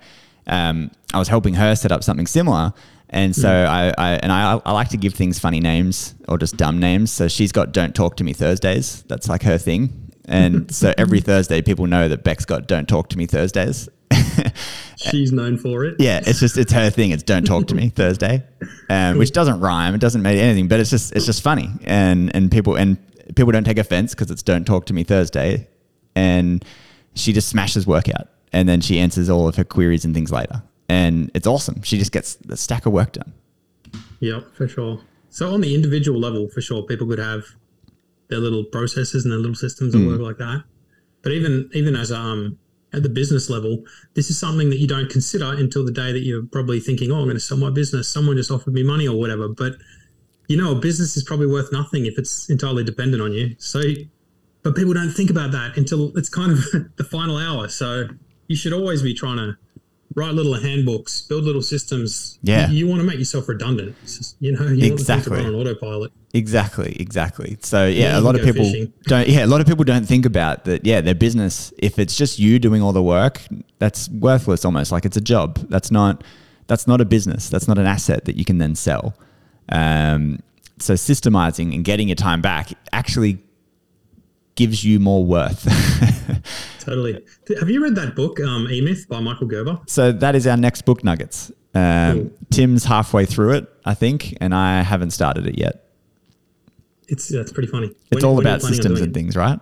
um, I was helping her set up something similar, and so I, I and I, I like to give things funny names or just dumb names. So she's got "Don't Talk to Me Thursdays." That's like her thing, and so every Thursday, people know that Beck's got "Don't Talk to Me Thursdays." She's known for it. Yeah, it's just it's her thing. It's don't talk to me Thursday, um, which doesn't rhyme. It doesn't mean anything, but it's just it's just funny, and and people and people don't take offense because it's don't talk to me Thursday, and she just smashes work out, and then she answers all of her queries and things later, and it's awesome. She just gets the stack of work done. Yeah, for sure. So on the individual level, for sure, people could have their little processes and their little systems that work like that. But even even as um at the business level, this is something that you don't consider until the day that you're probably thinking, "Oh, I'm going to sell my business. Someone just offered me money or whatever." But you know, a business is probably worth nothing if it's entirely dependent on you. So, but people don't think about that until it's kind of the final hour. So you should always be trying to write little handbooks, build little systems. Yeah. you, you want to make yourself redundant. Just, you know, you Exactly. want to run on autopilot. Exactly, exactly. So yeah, Yeah, a lot of people fishing. don't. Yeah, a lot of people don't think about that. Yeah, their business. If it's just you doing all the work, that's worthless. Almost like it's a job. That's not. That's not a business. That's not an asset that you can then sell. Um, so systemizing and getting your time back actually gives you more worth. Totally. Have you read that book, um, E Myth by Michael Gerber? so that is our next book nuggets. Um, Cool. Tim's halfway through it, I think, and I haven't started it yet. It's that's pretty funny. It's When- all about systems and things, right?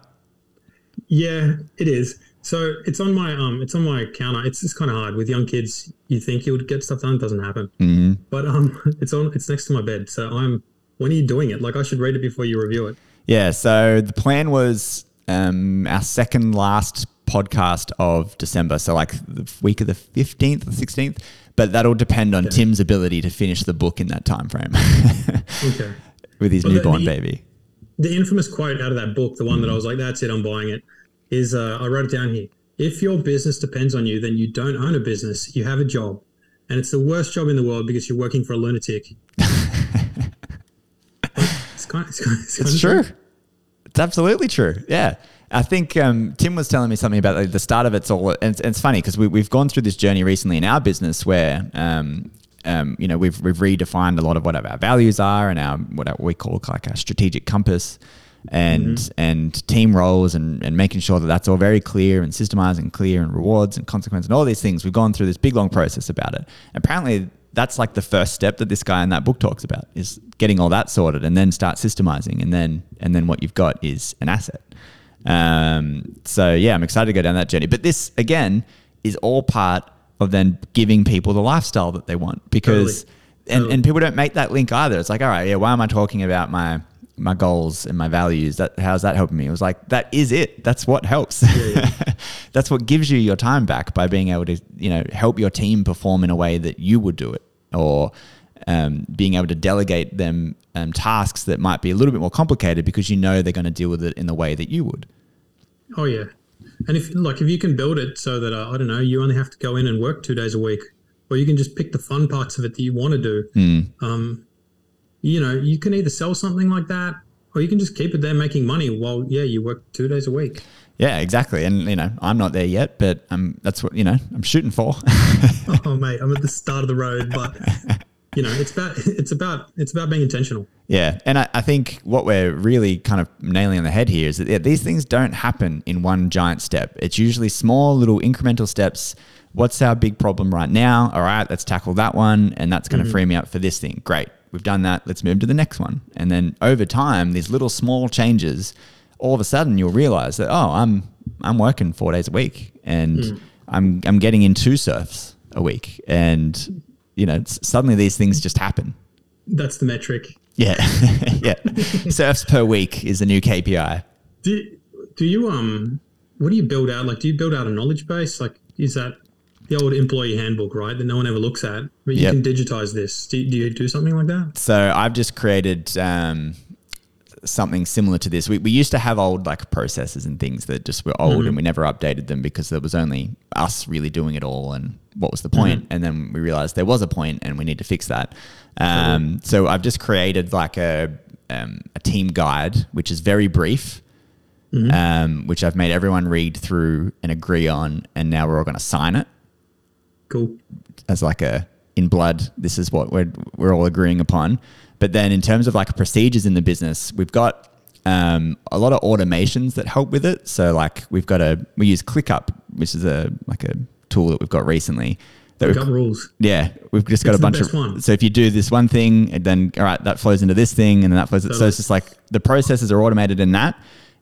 Yeah, it is. So it's on my um, it's on my counter. It's just kind of hard with young kids. You think you would get stuff done, it doesn't happen. Mm-hmm. But um, it's on. It's next to my bed. So I'm. When are you doing it? Like I should read it before you review it. Yeah, so the plan was um, our second last podcast of December, so like the week of the 15th or 16th, but that'll depend on Tim's ability to finish the book in that time frame Okay. with his newborn the- baby. the infamous quote out of that book, the one that I was like, "That's it, I'm buying it," is uh, I wrote it down here. If your business depends on you, then you don't own a business. You have a job, and it's the worst job in the world because you're working for a lunatic. it's kind. It's, kind, it's, kind It's true. It's absolutely true. Yeah. I think um, Tim was telling me something about like, the start of it's all, and it's, and it's funny because we, we've gone through this journey recently in our business where, um, um, you know, we've, we've redefined a lot of what our values are and our what we call like our strategic compass and and team roles and, and making sure that that's all very clear and systemized and clear and rewards and consequence and all these things. We've gone through this big long process about it. Apparently, that's like the first step that this guy in that book talks about is getting all that sorted and then start systemizing and then and then what you've got is an asset. Um, so yeah, I'm excited to go down that journey. But this again is all part of then giving people the lifestyle that they want because Totally. and, Totally. and people don't make that link either. It's like, all right, yeah, why am I talking about my my goals and my values? That how's that helping me? It was like that is it. That's what helps. That's what gives you your time back by being able to, you know, help your team perform in a way that you would do it, or um, being able to delegate them um, tasks that might be a little bit more complicated because you know they're going to deal with it in the way that you would. Oh yeah, and if like if you can build it so that uh, I don't know, you only have to go in and work two days a week, or you can just pick the fun parts of it that you want to do. Um, you know, you can either sell something like that, or you can just keep it there making money while yeah you work two days a week. Yeah, exactly. And you know, I'm not there yet, but um, that's what you know I'm shooting for. oh mate, I'm at the start of the road, but you know, it's about it's about it's about being intentional. Yeah, and I, I think what we're really kind of nailing on the head here is that yeah, these things don't happen in one giant step. It's usually small, little incremental steps. What's our big problem right now? All right, let's tackle that one, and that's going to free me up for this thing. Great. We've done that. Let's move to the next one. And then over time, these little small changes, all of a sudden you'll realize that oh, I'm I'm working four days a week, and I'm I'm getting in two surfs a week, and you know suddenly these things just happen. That's the metric. Yeah, yeah. Surfs per week is the new KPI. Do do you um what do you build out? Like do you build out a knowledge base? Like is that the old employee handbook, right? That no one ever looks at, but you Yep. can digitize this. Do, do you do something like that? So I've just created um, something similar to this. We, we used to have old like processes and things that just were old and we never updated them because there was only us really doing it all and what was the point? And then we realized there was a point and we need to fix that. Um, so I've just created like a, um, a team guide, which is very brief. Um, which I've made everyone read through and agree on, and now we're all going to sign it Cool. as like a in blood this is what we're we're all agreeing upon but then in terms of like procedures in the business we've got um, a lot of automations that help with it so like we've got a we use ClickUp which is a like a tool that we've got recently that We've got rules. yeah, we've just got It's a bunch of. one. So if you do this one thing, and then all right, that flows into this thing, and then that flows. So Totally. it's just like the processes are automated in that,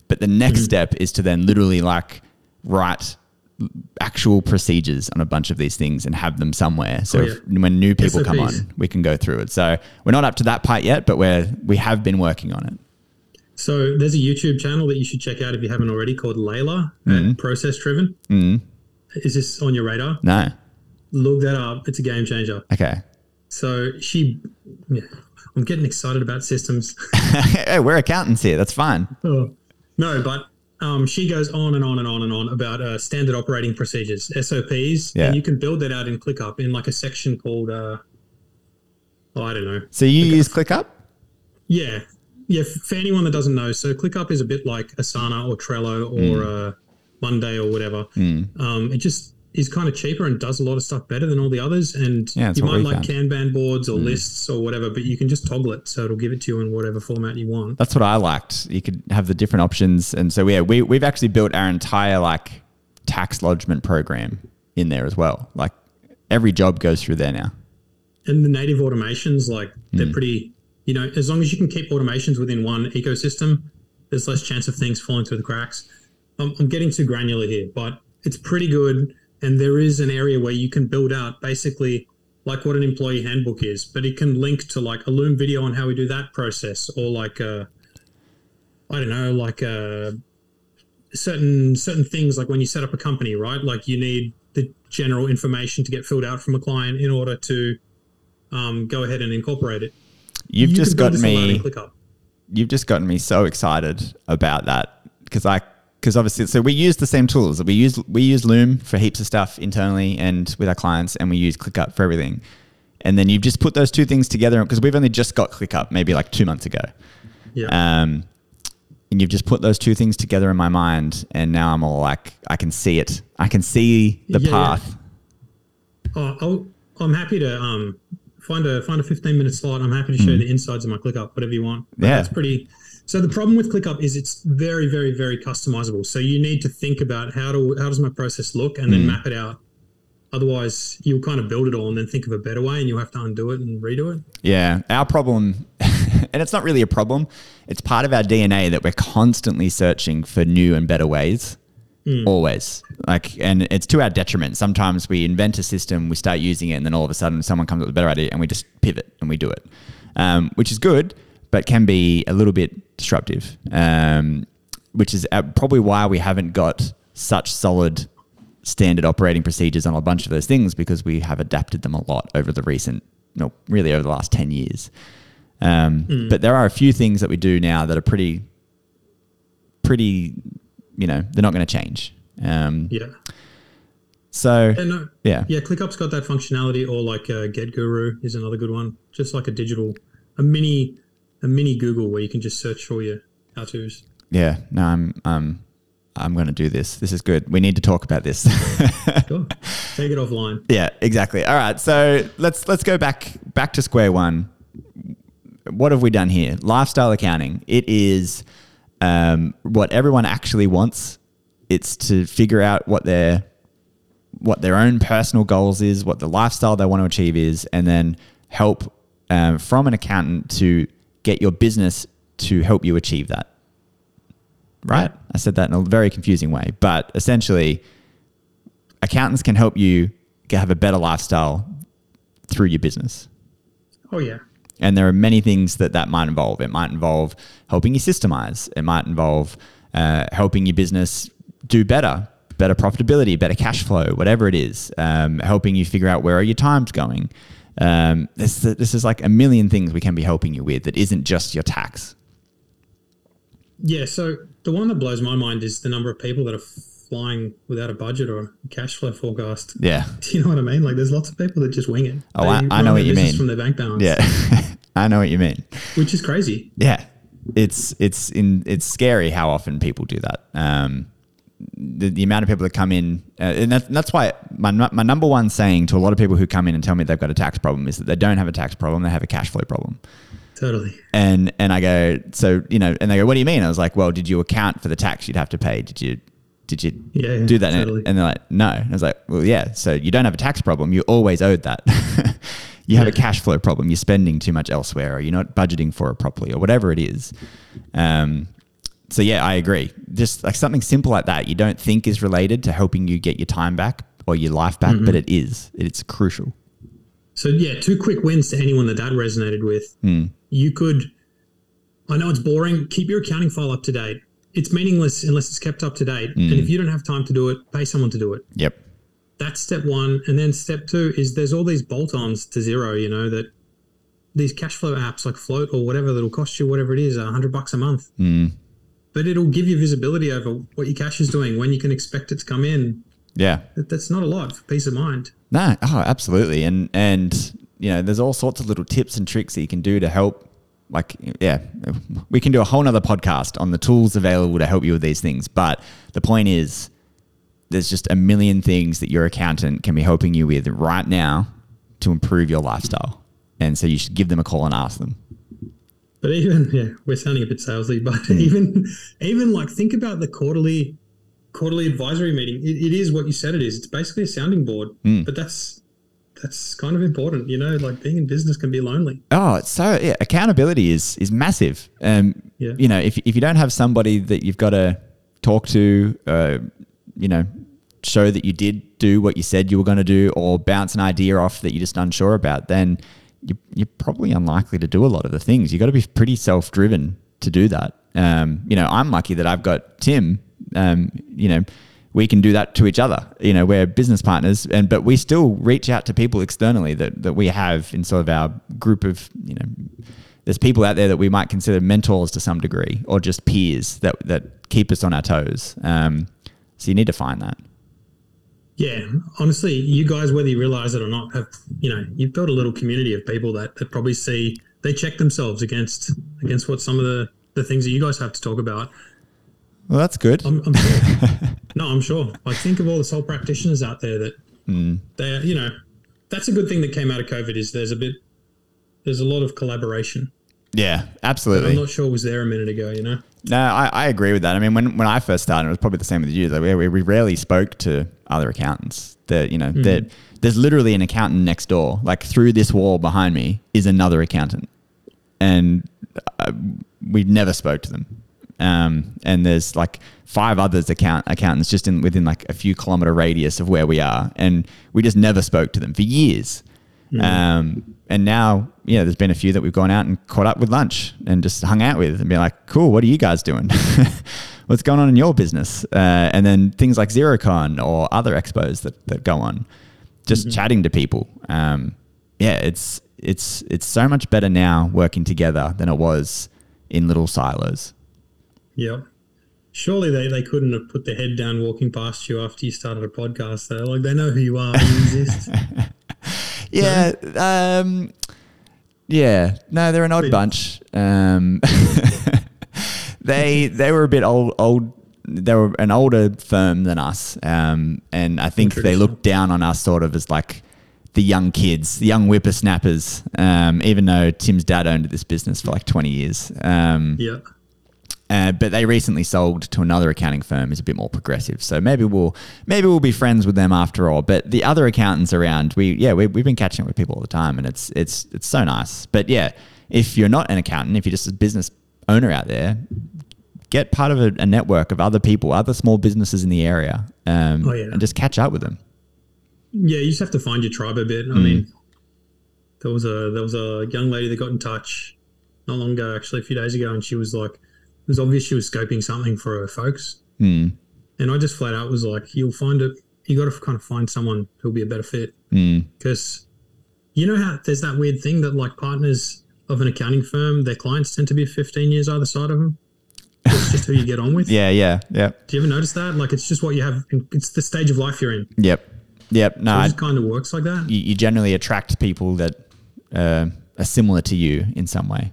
but the next Mm-hmm. step is to then literally like write actual procedures on a bunch of these things and have them somewhere. So Oh, if, when new people come on, we can go through it. So we're not up to that part yet, but we're we have been working on it. So there's a YouTube channel that you should check out if you haven't already called Layla Mm-hmm. Process Driven. Mm. Is this on your radar? No, Look that up. It's a game changer. okay. So she, yeah, I'm getting excited about systems. hey, we're accountants here. That's fine. Oh. No, but um, she goes on and on and on and on about uh, standard operating procedures, SOPs, Yeah. and you can build that out in ClickUp in like a section called, uh, oh, I don't know. So you use ClickUp? Yeah. Yeah. For anyone that doesn't know, so ClickUp is a bit like Asana or Trello or Hmm. uh, Monday or whatever. Um, it just is kind of cheaper and does a lot of stuff better than all the others. And Yeah, you might like found. Kanban boards or lists or whatever, but you can just toggle it. So it'll give it to you in whatever format you want. That's what I liked. You could have the different options, and so yeah, we we've actually built our entire like tax lodgement program in there as well. Like every job goes through there now. and the native automations like they're Hmm. pretty you know as long as you can keep automations within one ecosystem there's less chance of things falling through the cracks I'm, I'm getting too granular here but it's pretty good and there is an area where you can build out basically like what an employee handbook is but it can link to like a Loom video on how we do that process or like a i don't know like a certain certain things like when you set up a company right like you need the general information to get filled out from a client in order to um, go ahead and incorporate it. You've You just got me. You've just gotten me so excited about that because I because obviously so we use the same tools. We use we use Loom for heaps of stuff internally and with our clients, and we use ClickUp for everything. And then you've just put those two things together because we've only just got ClickUp maybe like two months ago. Yeah. Um, and you've just put those two things together in my mind, and now I'm all like, I can see it. I can see the Yeah, yeah. path. Oh, I'll, I'm happy to um, find a find a 15 minute slot. I'm happy to show you the insides of my ClickUp, whatever you want. But. Yeah. That's pretty. So the problem with ClickUp is it's very, very, very customizable. So you need to think about how do how does my process look, and then map it out. Otherwise, you'll kind of build it all and then think of a better way, and you'll have to undo it and redo it. Yeah, our problem, and it's not really a problem. It's part of our DNA that we're constantly searching for new and better ways. Always, like, and it's to our detriment. Sometimes we invent a system, we start using it, and then all of a sudden, someone comes up with a better idea, and we just pivot and we do it, um, which is good, but can be a little bit disruptive. Um, which is uh, probably why we haven't got such solid standard operating procedures on a bunch of those things because we have adapted them a lot over the recent, no, really over the last 10 years. Um, But there are a few things that we do now that are pretty, pretty, you know, they're not going to change. Um, Yeah. So, And no, yeah. Yeah, ClickUp's got that functionality, or like uh, Get Guru is another good one. Just like a digital, a mini, a mini Google where you can just search for your how tos. Yeah. No, I'm, um, I'm going to do this. This is good. We need to talk about this. Sure. Take it offline. Yeah, exactly. All right, so let's let's go back back to square one. What have we done here? Lifestyle accounting. It is um, what everyone actually wants. It's to figure out what their what their own personal goals is, what the lifestyle they want to achieve is, and then help um, from an accountant to get your business to help you achieve that. Right? I said that in a very confusing way, but essentially, accountants can help you have a better lifestyle through your business. Oh yeah. And there are many things that that might involve. It might involve helping you systemize. It might involve uh, helping your business do better, better profitability, better cash flow, whatever it is. Um, helping you figure out where are your times going. Um, this, this is like a million things we can be helping you with that isn't just your tax. Yeah. So the one that blows my mind is the number of people that are flying without a budget or a cash flow forecast. Yeah. Do you know what I mean? Like, there's lots of people that just wing it. Oh, I- I know what you mean. From their bank balance. Yeah. I know what you mean. Which is crazy. Yeah, it's it's in it's scary how often people do that. Um, the, the amount of people that come in, uh, and that, that's why my my number one saying to a lot of people who come in and tell me they've got a tax problem is that they don't have a tax problem, they have a cash flow problem. Totally. And and I go, so you know, and they go, what do you mean? I was like, well, did you account for the tax you'd have to pay? Did you did you Yeah, yeah, do that? And- totally. And they're like, no. And I was like, well, yeah. So you don't have a tax problem. You always owed that. you have a cash flow problem. You're spending too much elsewhere, or you're not budgeting for it properly, or whatever it is. Um, so yeah, I agree. Just like something simple like that, you don't think is related to helping you get your time back or your life back, Mm-hmm. but it is. It's crucial. So yeah, two quick wins to anyone that that resonated with. Hmm. You could, I know it's boring. Keep your accounting file up to date. It's meaningless unless it's kept up to date. Hmm. And if you don't have time to do it, pay someone to do it. Yep. That's step one. And then step two is there's all these bolt-ons to Xero. You know that these cash flow apps like Float or whatever that'll cost you whatever it is, a hundred bucks a month. But it'll give you visibility over what your cash is doing, when you can expect it to come in. Yeah. That- That's not a lot for peace of mind. No, oh, absolutely. And and you know, there's all sorts of little tips and tricks that you can do to help. Like, yeah, we can do a whole nother podcast on the tools available to help you with these things. But the point is, there's just a million things that your accountant can be helping you with right now to improve your lifestyle. And so you should give them a call and ask them. But even yeah, we're sounding a bit salesy, but even even like think about the quarterly quarterly advisory meeting. It, it is what you said it is. It's basically a sounding board, but that's that's kind of important. You know, like being in business can be lonely. Oh, it's so yeah, accountability is is massive. Um, Yeah. you know, if if you don't have somebody that you've got to talk to, uh, you know, show that you did do what you said you were going to do, or bounce an idea off that you're just unsure about, then you, you're probably unlikely to do a lot of the things. You've got to be pretty self driven to do that. Um, you know, I'm lucky that I've got Tim. Um, you know, we can do that to each other. You know, we're business partners, and but we still reach out to people externally that that we have in sort of our group of you know. There's people out there that we might consider mentors to some degree, or just peers that that keep us on our toes. Um, so you need to find that. Yeah, honestly, you guys, whether you realize it or not, have you know you've built a little community of people that, that probably see they check themselves against against what some of the the things that you guys have to talk about. Well, that's good. I'm, I'm sure. no, I'm sure. I think of all the sole practitioners out there that Hmm. they, you know, that's a good thing that came out of COVID is there's a bit, there's a lot of collaboration. yeah, absolutely. I'm not sure it was there a minute ago. You know, No, I, I agree with that. I mean, when, when I first started, it was probably the same with you. Like we, we rarely spoke to other accountants. That you know, that there's literally an accountant next door. Like through this wall behind me is another accountant, and uh, we never spoke to them. Um, and there's like five others account accountants just in within like a few kilometer radius of where we are, and we just never spoke to them for years. Um, and now, yeah, there's been a few that we've gone out and caught up with lunch and just hung out with and be like, cool, what are you guys doing? What's going on in your business? Uh, and then things like Xerocon or other expos that, that go on, just chatting to people. Um, yeah, it's, it's, it's so much better now working together than it was in little silos. yeah. Surely they, they couldn't have put their head down walking past you after you started a podcast. Though, like they know who you are, you exist. Yeah. Um, yeah. No, they're an odd bunch. Um, they they were a bit old. Old. They were an older firm than us, um, and I think they looked down on us sort of as like the young kids, the young whippersnappers. Um, even though Tim's dad owned this business for like twenty years. Um, yeah, uh, but they recently sold to another accounting firm, is a bit more progressive. So maybe we'll maybe we'll be friends with them after all. But the other accountants around, we yeah we, we've been catching up with people all the time, and it's it's it's so nice. But yeah, if you're not an accountant, if you're just a business owner out there, get part of a, a network of other people, other small businesses in the area, um, Oh, yeah. and just catch up with them. Yeah, you just have to find your tribe a bit. I Mm. mean, there was a there was a young lady that got in touch not long ago, actually a few days ago, and she was like, was obvious she was scoping something for her folks, Mm, and I just flat out was like, you'll find it. You got to kind of find someone who'll be a better fit mm, because you know how there's that weird thing that like partners of an accounting firm, their clients tend to be 15 years either side of them. It's just who you get on with. yeah, yeah, yeah, Do you ever notice that? Like, it's just what you have. It's the stage of life you're in. yep, yep. No, It I, kind of works like that. you, you generally attract people that uh, are similar to you in some way.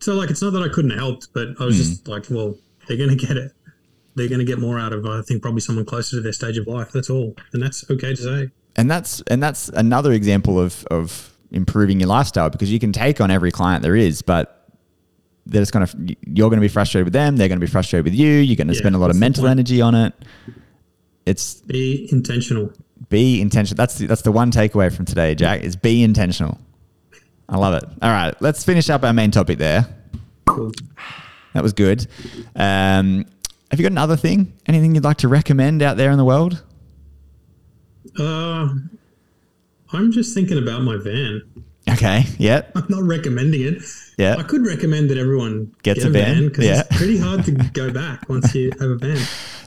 So like, it's not that I couldn't helped, but I was just hmm. like, well, they're going to get it. They're going to get more out of, I think, probably someone closer to their stage of life. That's all, and that's okay to say. and that's and that's another example of of improving your lifestyle because you can take on every client there is, but they're just gonna you're gonna be frustrated with them, they're gonna be frustrated with you. You're gonna Yeah, spend a lot of mental energy on it. It's Be intentional. be intentional. That's the, that's the one takeaway from today, Jack. Is be intentional. I love it. All right, let's finish up our main topic there. Cool. That was good. Um, have you got another thing? Anything you'd like to recommend out there in the world? Uh, I'm just thinking about my van. Okay. Yeah. I'm not recommending it. Yeah. I could recommend that everyone Gets get a van, because yeah. it's pretty hard to go back once you have a van.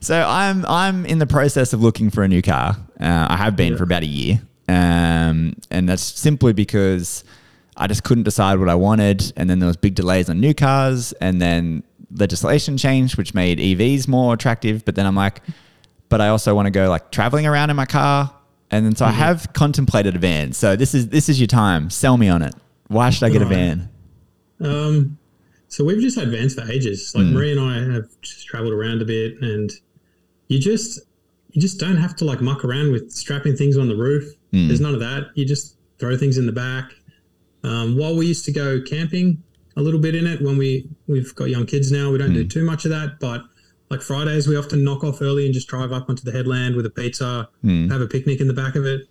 So I'm I'm in the process of looking for a new car. Uh, I have been Yeah. for about a year, um, and that's simply because I just couldn't decide what I wanted, and then there was big delays on new cars, and then legislation changed, which made EVs more attractive. But then I'm like, but I also want to go like traveling around in my car, and then so I have contemplated a van. So this is this is your time. Sell me on it. Why should I get a van? Um, so we've just had vans for ages. Like Mm. Marie and I have just traveled around a bit, and you just you just don't have to like muck around with strapping things on the roof. Mm. There's none of that. You just throw things in the back. Um, while we used to go camping a little bit in it when we we've got young kids now, we don't Mm. do too much of that. But like Fridays, we often knock off early and just drive up onto the headland with a pizza, Mm. have a picnic in the back of it.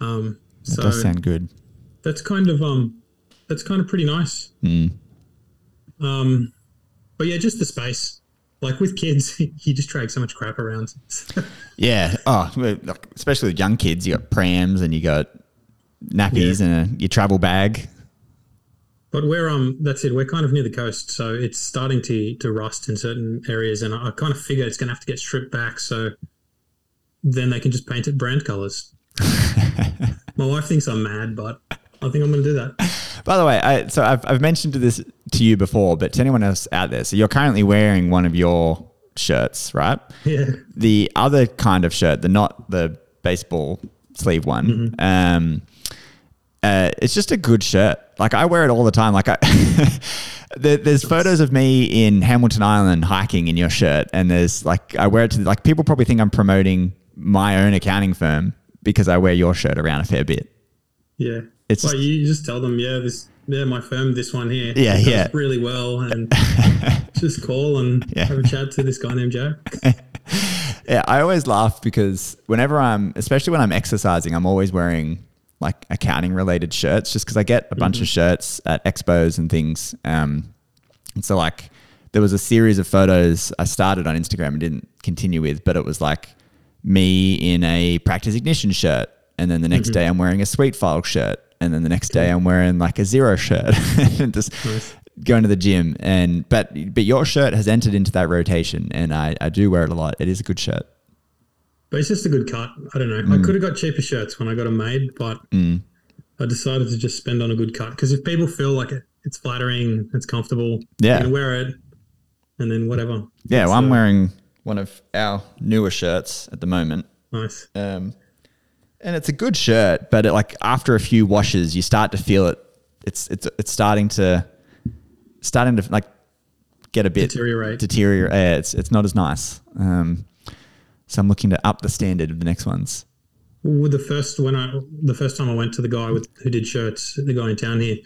Um, That so does sound good. that's kind of um, that's kind of pretty nice. Mm. Um, but yeah, just the space. Like with kids, you just drag so much crap around. Yeah. Oh, especially with young kids, you got prams and you got nappies and a, your travel bag. but we're um, that's it. We're kind of near the coast, so it's starting to to rust in certain areas, and I, I kind of figure it's going to have to get stripped back, so then they can just paint it brand colors. My wife thinks I'm mad, but I think I'm going to do that. By the way, I, so I've, I've mentioned this to you before, but to anyone else out there, so you're currently wearing one of your shirts, right? Yeah, The other kind of shirt, the not the baseball sleeve one, um, uh, it's just a good shirt. Like I wear it all the time. Like I, there, there's photos of me in Hamilton Island hiking in your shirt, and there's like I wear it to like people probably think I'm promoting my own accounting firm because I wear your shirt around a fair bit. yeah. It's like just- you just tell them, yeah, this, yeah, my firm, this one here, Yeah, yeah. really well, and just call and Yeah. have a chat to this guy named Jack. Yeah, I always laugh because whenever I'm, especially when I'm exercising, I'm always wearing like accounting related shirts just because I get a bunch of shirts at expos and things. Um, and so, like, there was a series of photos I started on Instagram and didn't continue with, but it was like me in a Practice Ignition shirt. And then the next day, I'm wearing a sweet file shirt. And then the next day, I'm wearing like a Xero shirt and just going to the gym. And but but your shirt has entered into that rotation, and I, I do wear it a lot. It is a good shirt. But it's just a good cut. I don't know. Mm. I could have got cheaper shirts when I got them made, but I decided to just spend on a good cut because if people feel like it, it's flattering, it's comfortable, Yeah. you can wear it, and then whatever. Yeah, well, I'm wearing one of our newer shirts at the moment. nice. Um, and it's a good shirt, but it, like after a few washes, you start to feel it. It's it's it's starting to starting to like get a bit Deteriorate. Deteriorate. Yeah, it's it's not as nice. Um, so I'm looking to up the standard of the next ones. With the first when I the first time I went to the guy with who did shirts, the guy in town here,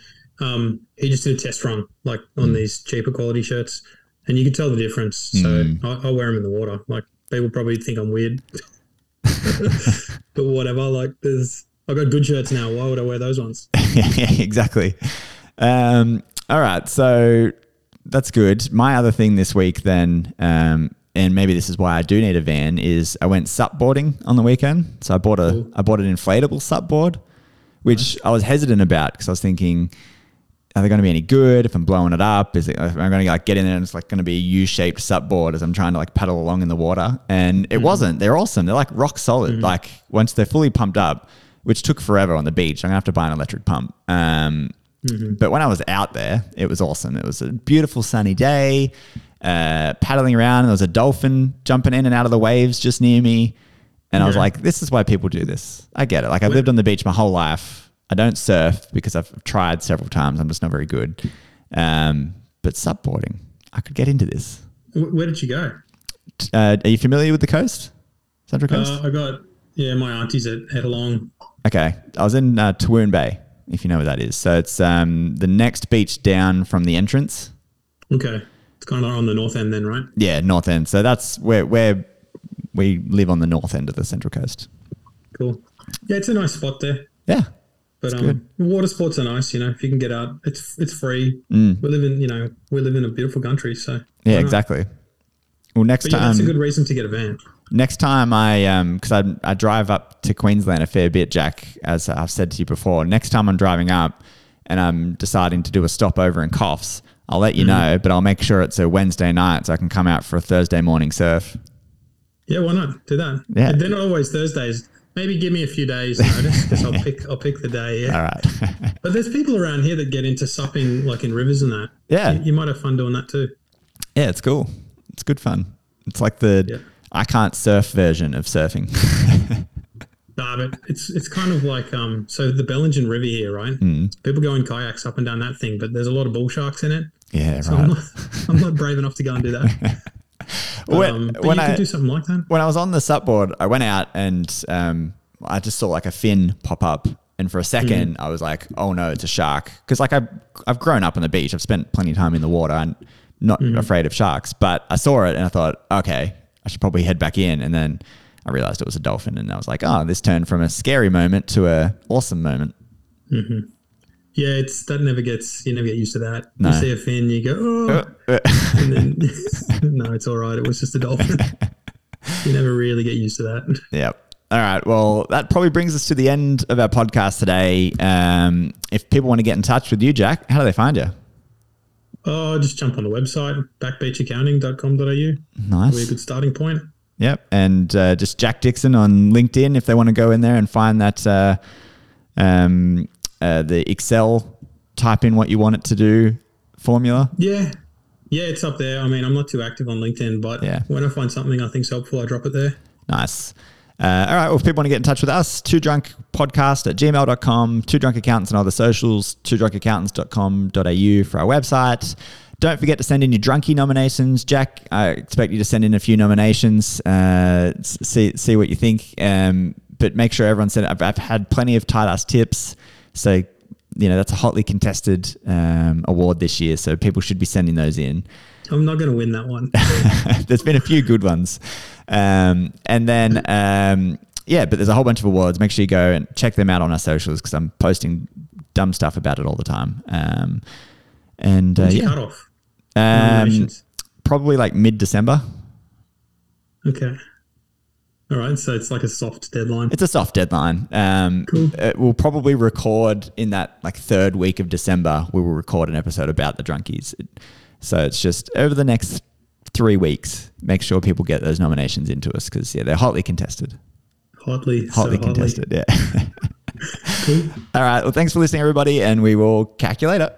um, he just did a test run like on these cheaper quality shirts, and you could tell the difference. So I, I wear them in the water. Like people probably think I'm weird, but whatever. Like there's I've got good shirts now. Why would I wear those ones? yeah, exactly. Um, all right, so that's good. My other thing this week, then, um, and maybe this is why I do need a van, is I went sup boarding on the weekend. So I bought a Cool. I bought an inflatable sup board, which I was hesitant about because I was thinking, are they going to be any good if I'm blowing it up? Is it am I going to like get in there and it's like going to be a U-shaped sup board as I'm trying to like paddle along in the water? And it hmm. wasn't. They're awesome. They're like rock solid. Hmm. Like once they're fully pumped up, which took forever on the beach. I'm gonna have to buy an electric pump. Um, hmm. But when I was out there, it was awesome. It was a beautiful sunny day, uh, paddling around. And there was a dolphin jumping in and out of the waves just near me. And I was like, this is why people do this. I get it. Like I've lived on the beach my whole life. I don't surf because I've tried several times. I'm just not very good. Um, but subboarding, I could get into this. Where did you go? Uh, are you familiar with the coast? Central Coast? Uh, I got yeah, my auntie's at Headalong. Okay, I was in uh, Toowoon Bay, if you know where that is. So it's um, the next beach down from the entrance. Okay, it's kind of on the north end then, right? Yeah, north end. So that's where where we live on the north end of the Central Coast. Cool. Yeah, it's a nice spot there. Yeah, But um, good. water sports are nice, you know. If you can get out, it's it's free. Mm. We live in, you know, we live in a beautiful country, so yeah, exactly. Well, next But yeah, time, that's a good reason to get a van. next time I um because I I drive up to Queensland a fair bit, Jack, as I've said to you before. Next time I'm driving up and I'm deciding to do a stopover in Coffs, I'll let you know, but I'll make sure it's a Wednesday night so I can come out for a Thursday morning surf. Yeah, why not do that? Yeah. they're not always Thursdays. Maybe give me a few days notice because I'll pick I'll pick the day. Yeah, All right. but there's people around here that get into supping like in rivers and that. Yeah. you, you might have fun doing that too. Yeah, it's cool. It's good fun. It's like the Yeah. I can't surf version of surfing. Nah, but it's it's kind of like um. So the Bellingen River here, right? Mm. People go in kayaks up and down that thing, but there's a lot of bull sharks in it. Yeah, So I'm, not, I'm not brave enough to go and do that. But, When- um, when you I- could do something like that. when I was on the supboard, I went out and um, I just saw like a fin pop up. And for a second, I was like, "Oh no, it's a shark!" Because like I've I've grown up on the beach, I've spent plenty of time in the water, and not afraid of sharks. But I saw it and I thought, okay, I should probably head back in. And then I realized it was a dolphin, and I was like, "Oh, this turned from a scary moment to a awesome moment." Yeah, it's that never gets you never get used to that. No. You see a fin, you go, oh, and then no, it's all right. It was just a dolphin. you never really get used to that. Yep. All right. Well, that probably brings us to the end of our podcast today. Um, if people want to get in touch with you, Jack, how do they find you? Oh, just jump on the website backbeachaccounting.com.au. Be Nice. A good starting point. Yep. And uh, just Jack Dixon on LinkedIn if they want to go in there and find that uh, um, uh, the Excel, type in what you want it to do formula. Yeah. Yeah, it's up there. I mean, I'm not too active on LinkedIn, but Yeah. when I find something I think's helpful, I drop it there. Nice. Uh, all right. Well, if people want to get in touch with us, two drunk podcast at gmail.com, two drunk accountants and other socials, two drunkaccountants.com.au for our website. Don't forget to send in your drunkie nominations. Jack, I expect you to send in a few nominations, uh, see, see what you think. Um, but make sure everyone sent I've, I've had plenty of tight ass tips. So, you know, that's a hotly contested um, award this year. So people should be sending those in. I'm not going to win that one. there's been a few good ones. Um, and then, um, yeah, but there's a whole bunch of awards. Make sure you go and check them out on our socials because I'm posting dumb stuff about it all the time. Um, and uh, yeah, um, probably like mid December. Okay. All right. So it's like a soft deadline. It's a soft deadline. Um, Cool. uh, we'll probably record in that like third week of December. We will record an episode about the drunkies. So it's just over the next three weeks. Make sure people get those nominations into us because yeah, they're hotly contested. Hotly, hotly so contested. Yeah. Cool. All right. Well, thanks for listening, everybody, and we will catch you later.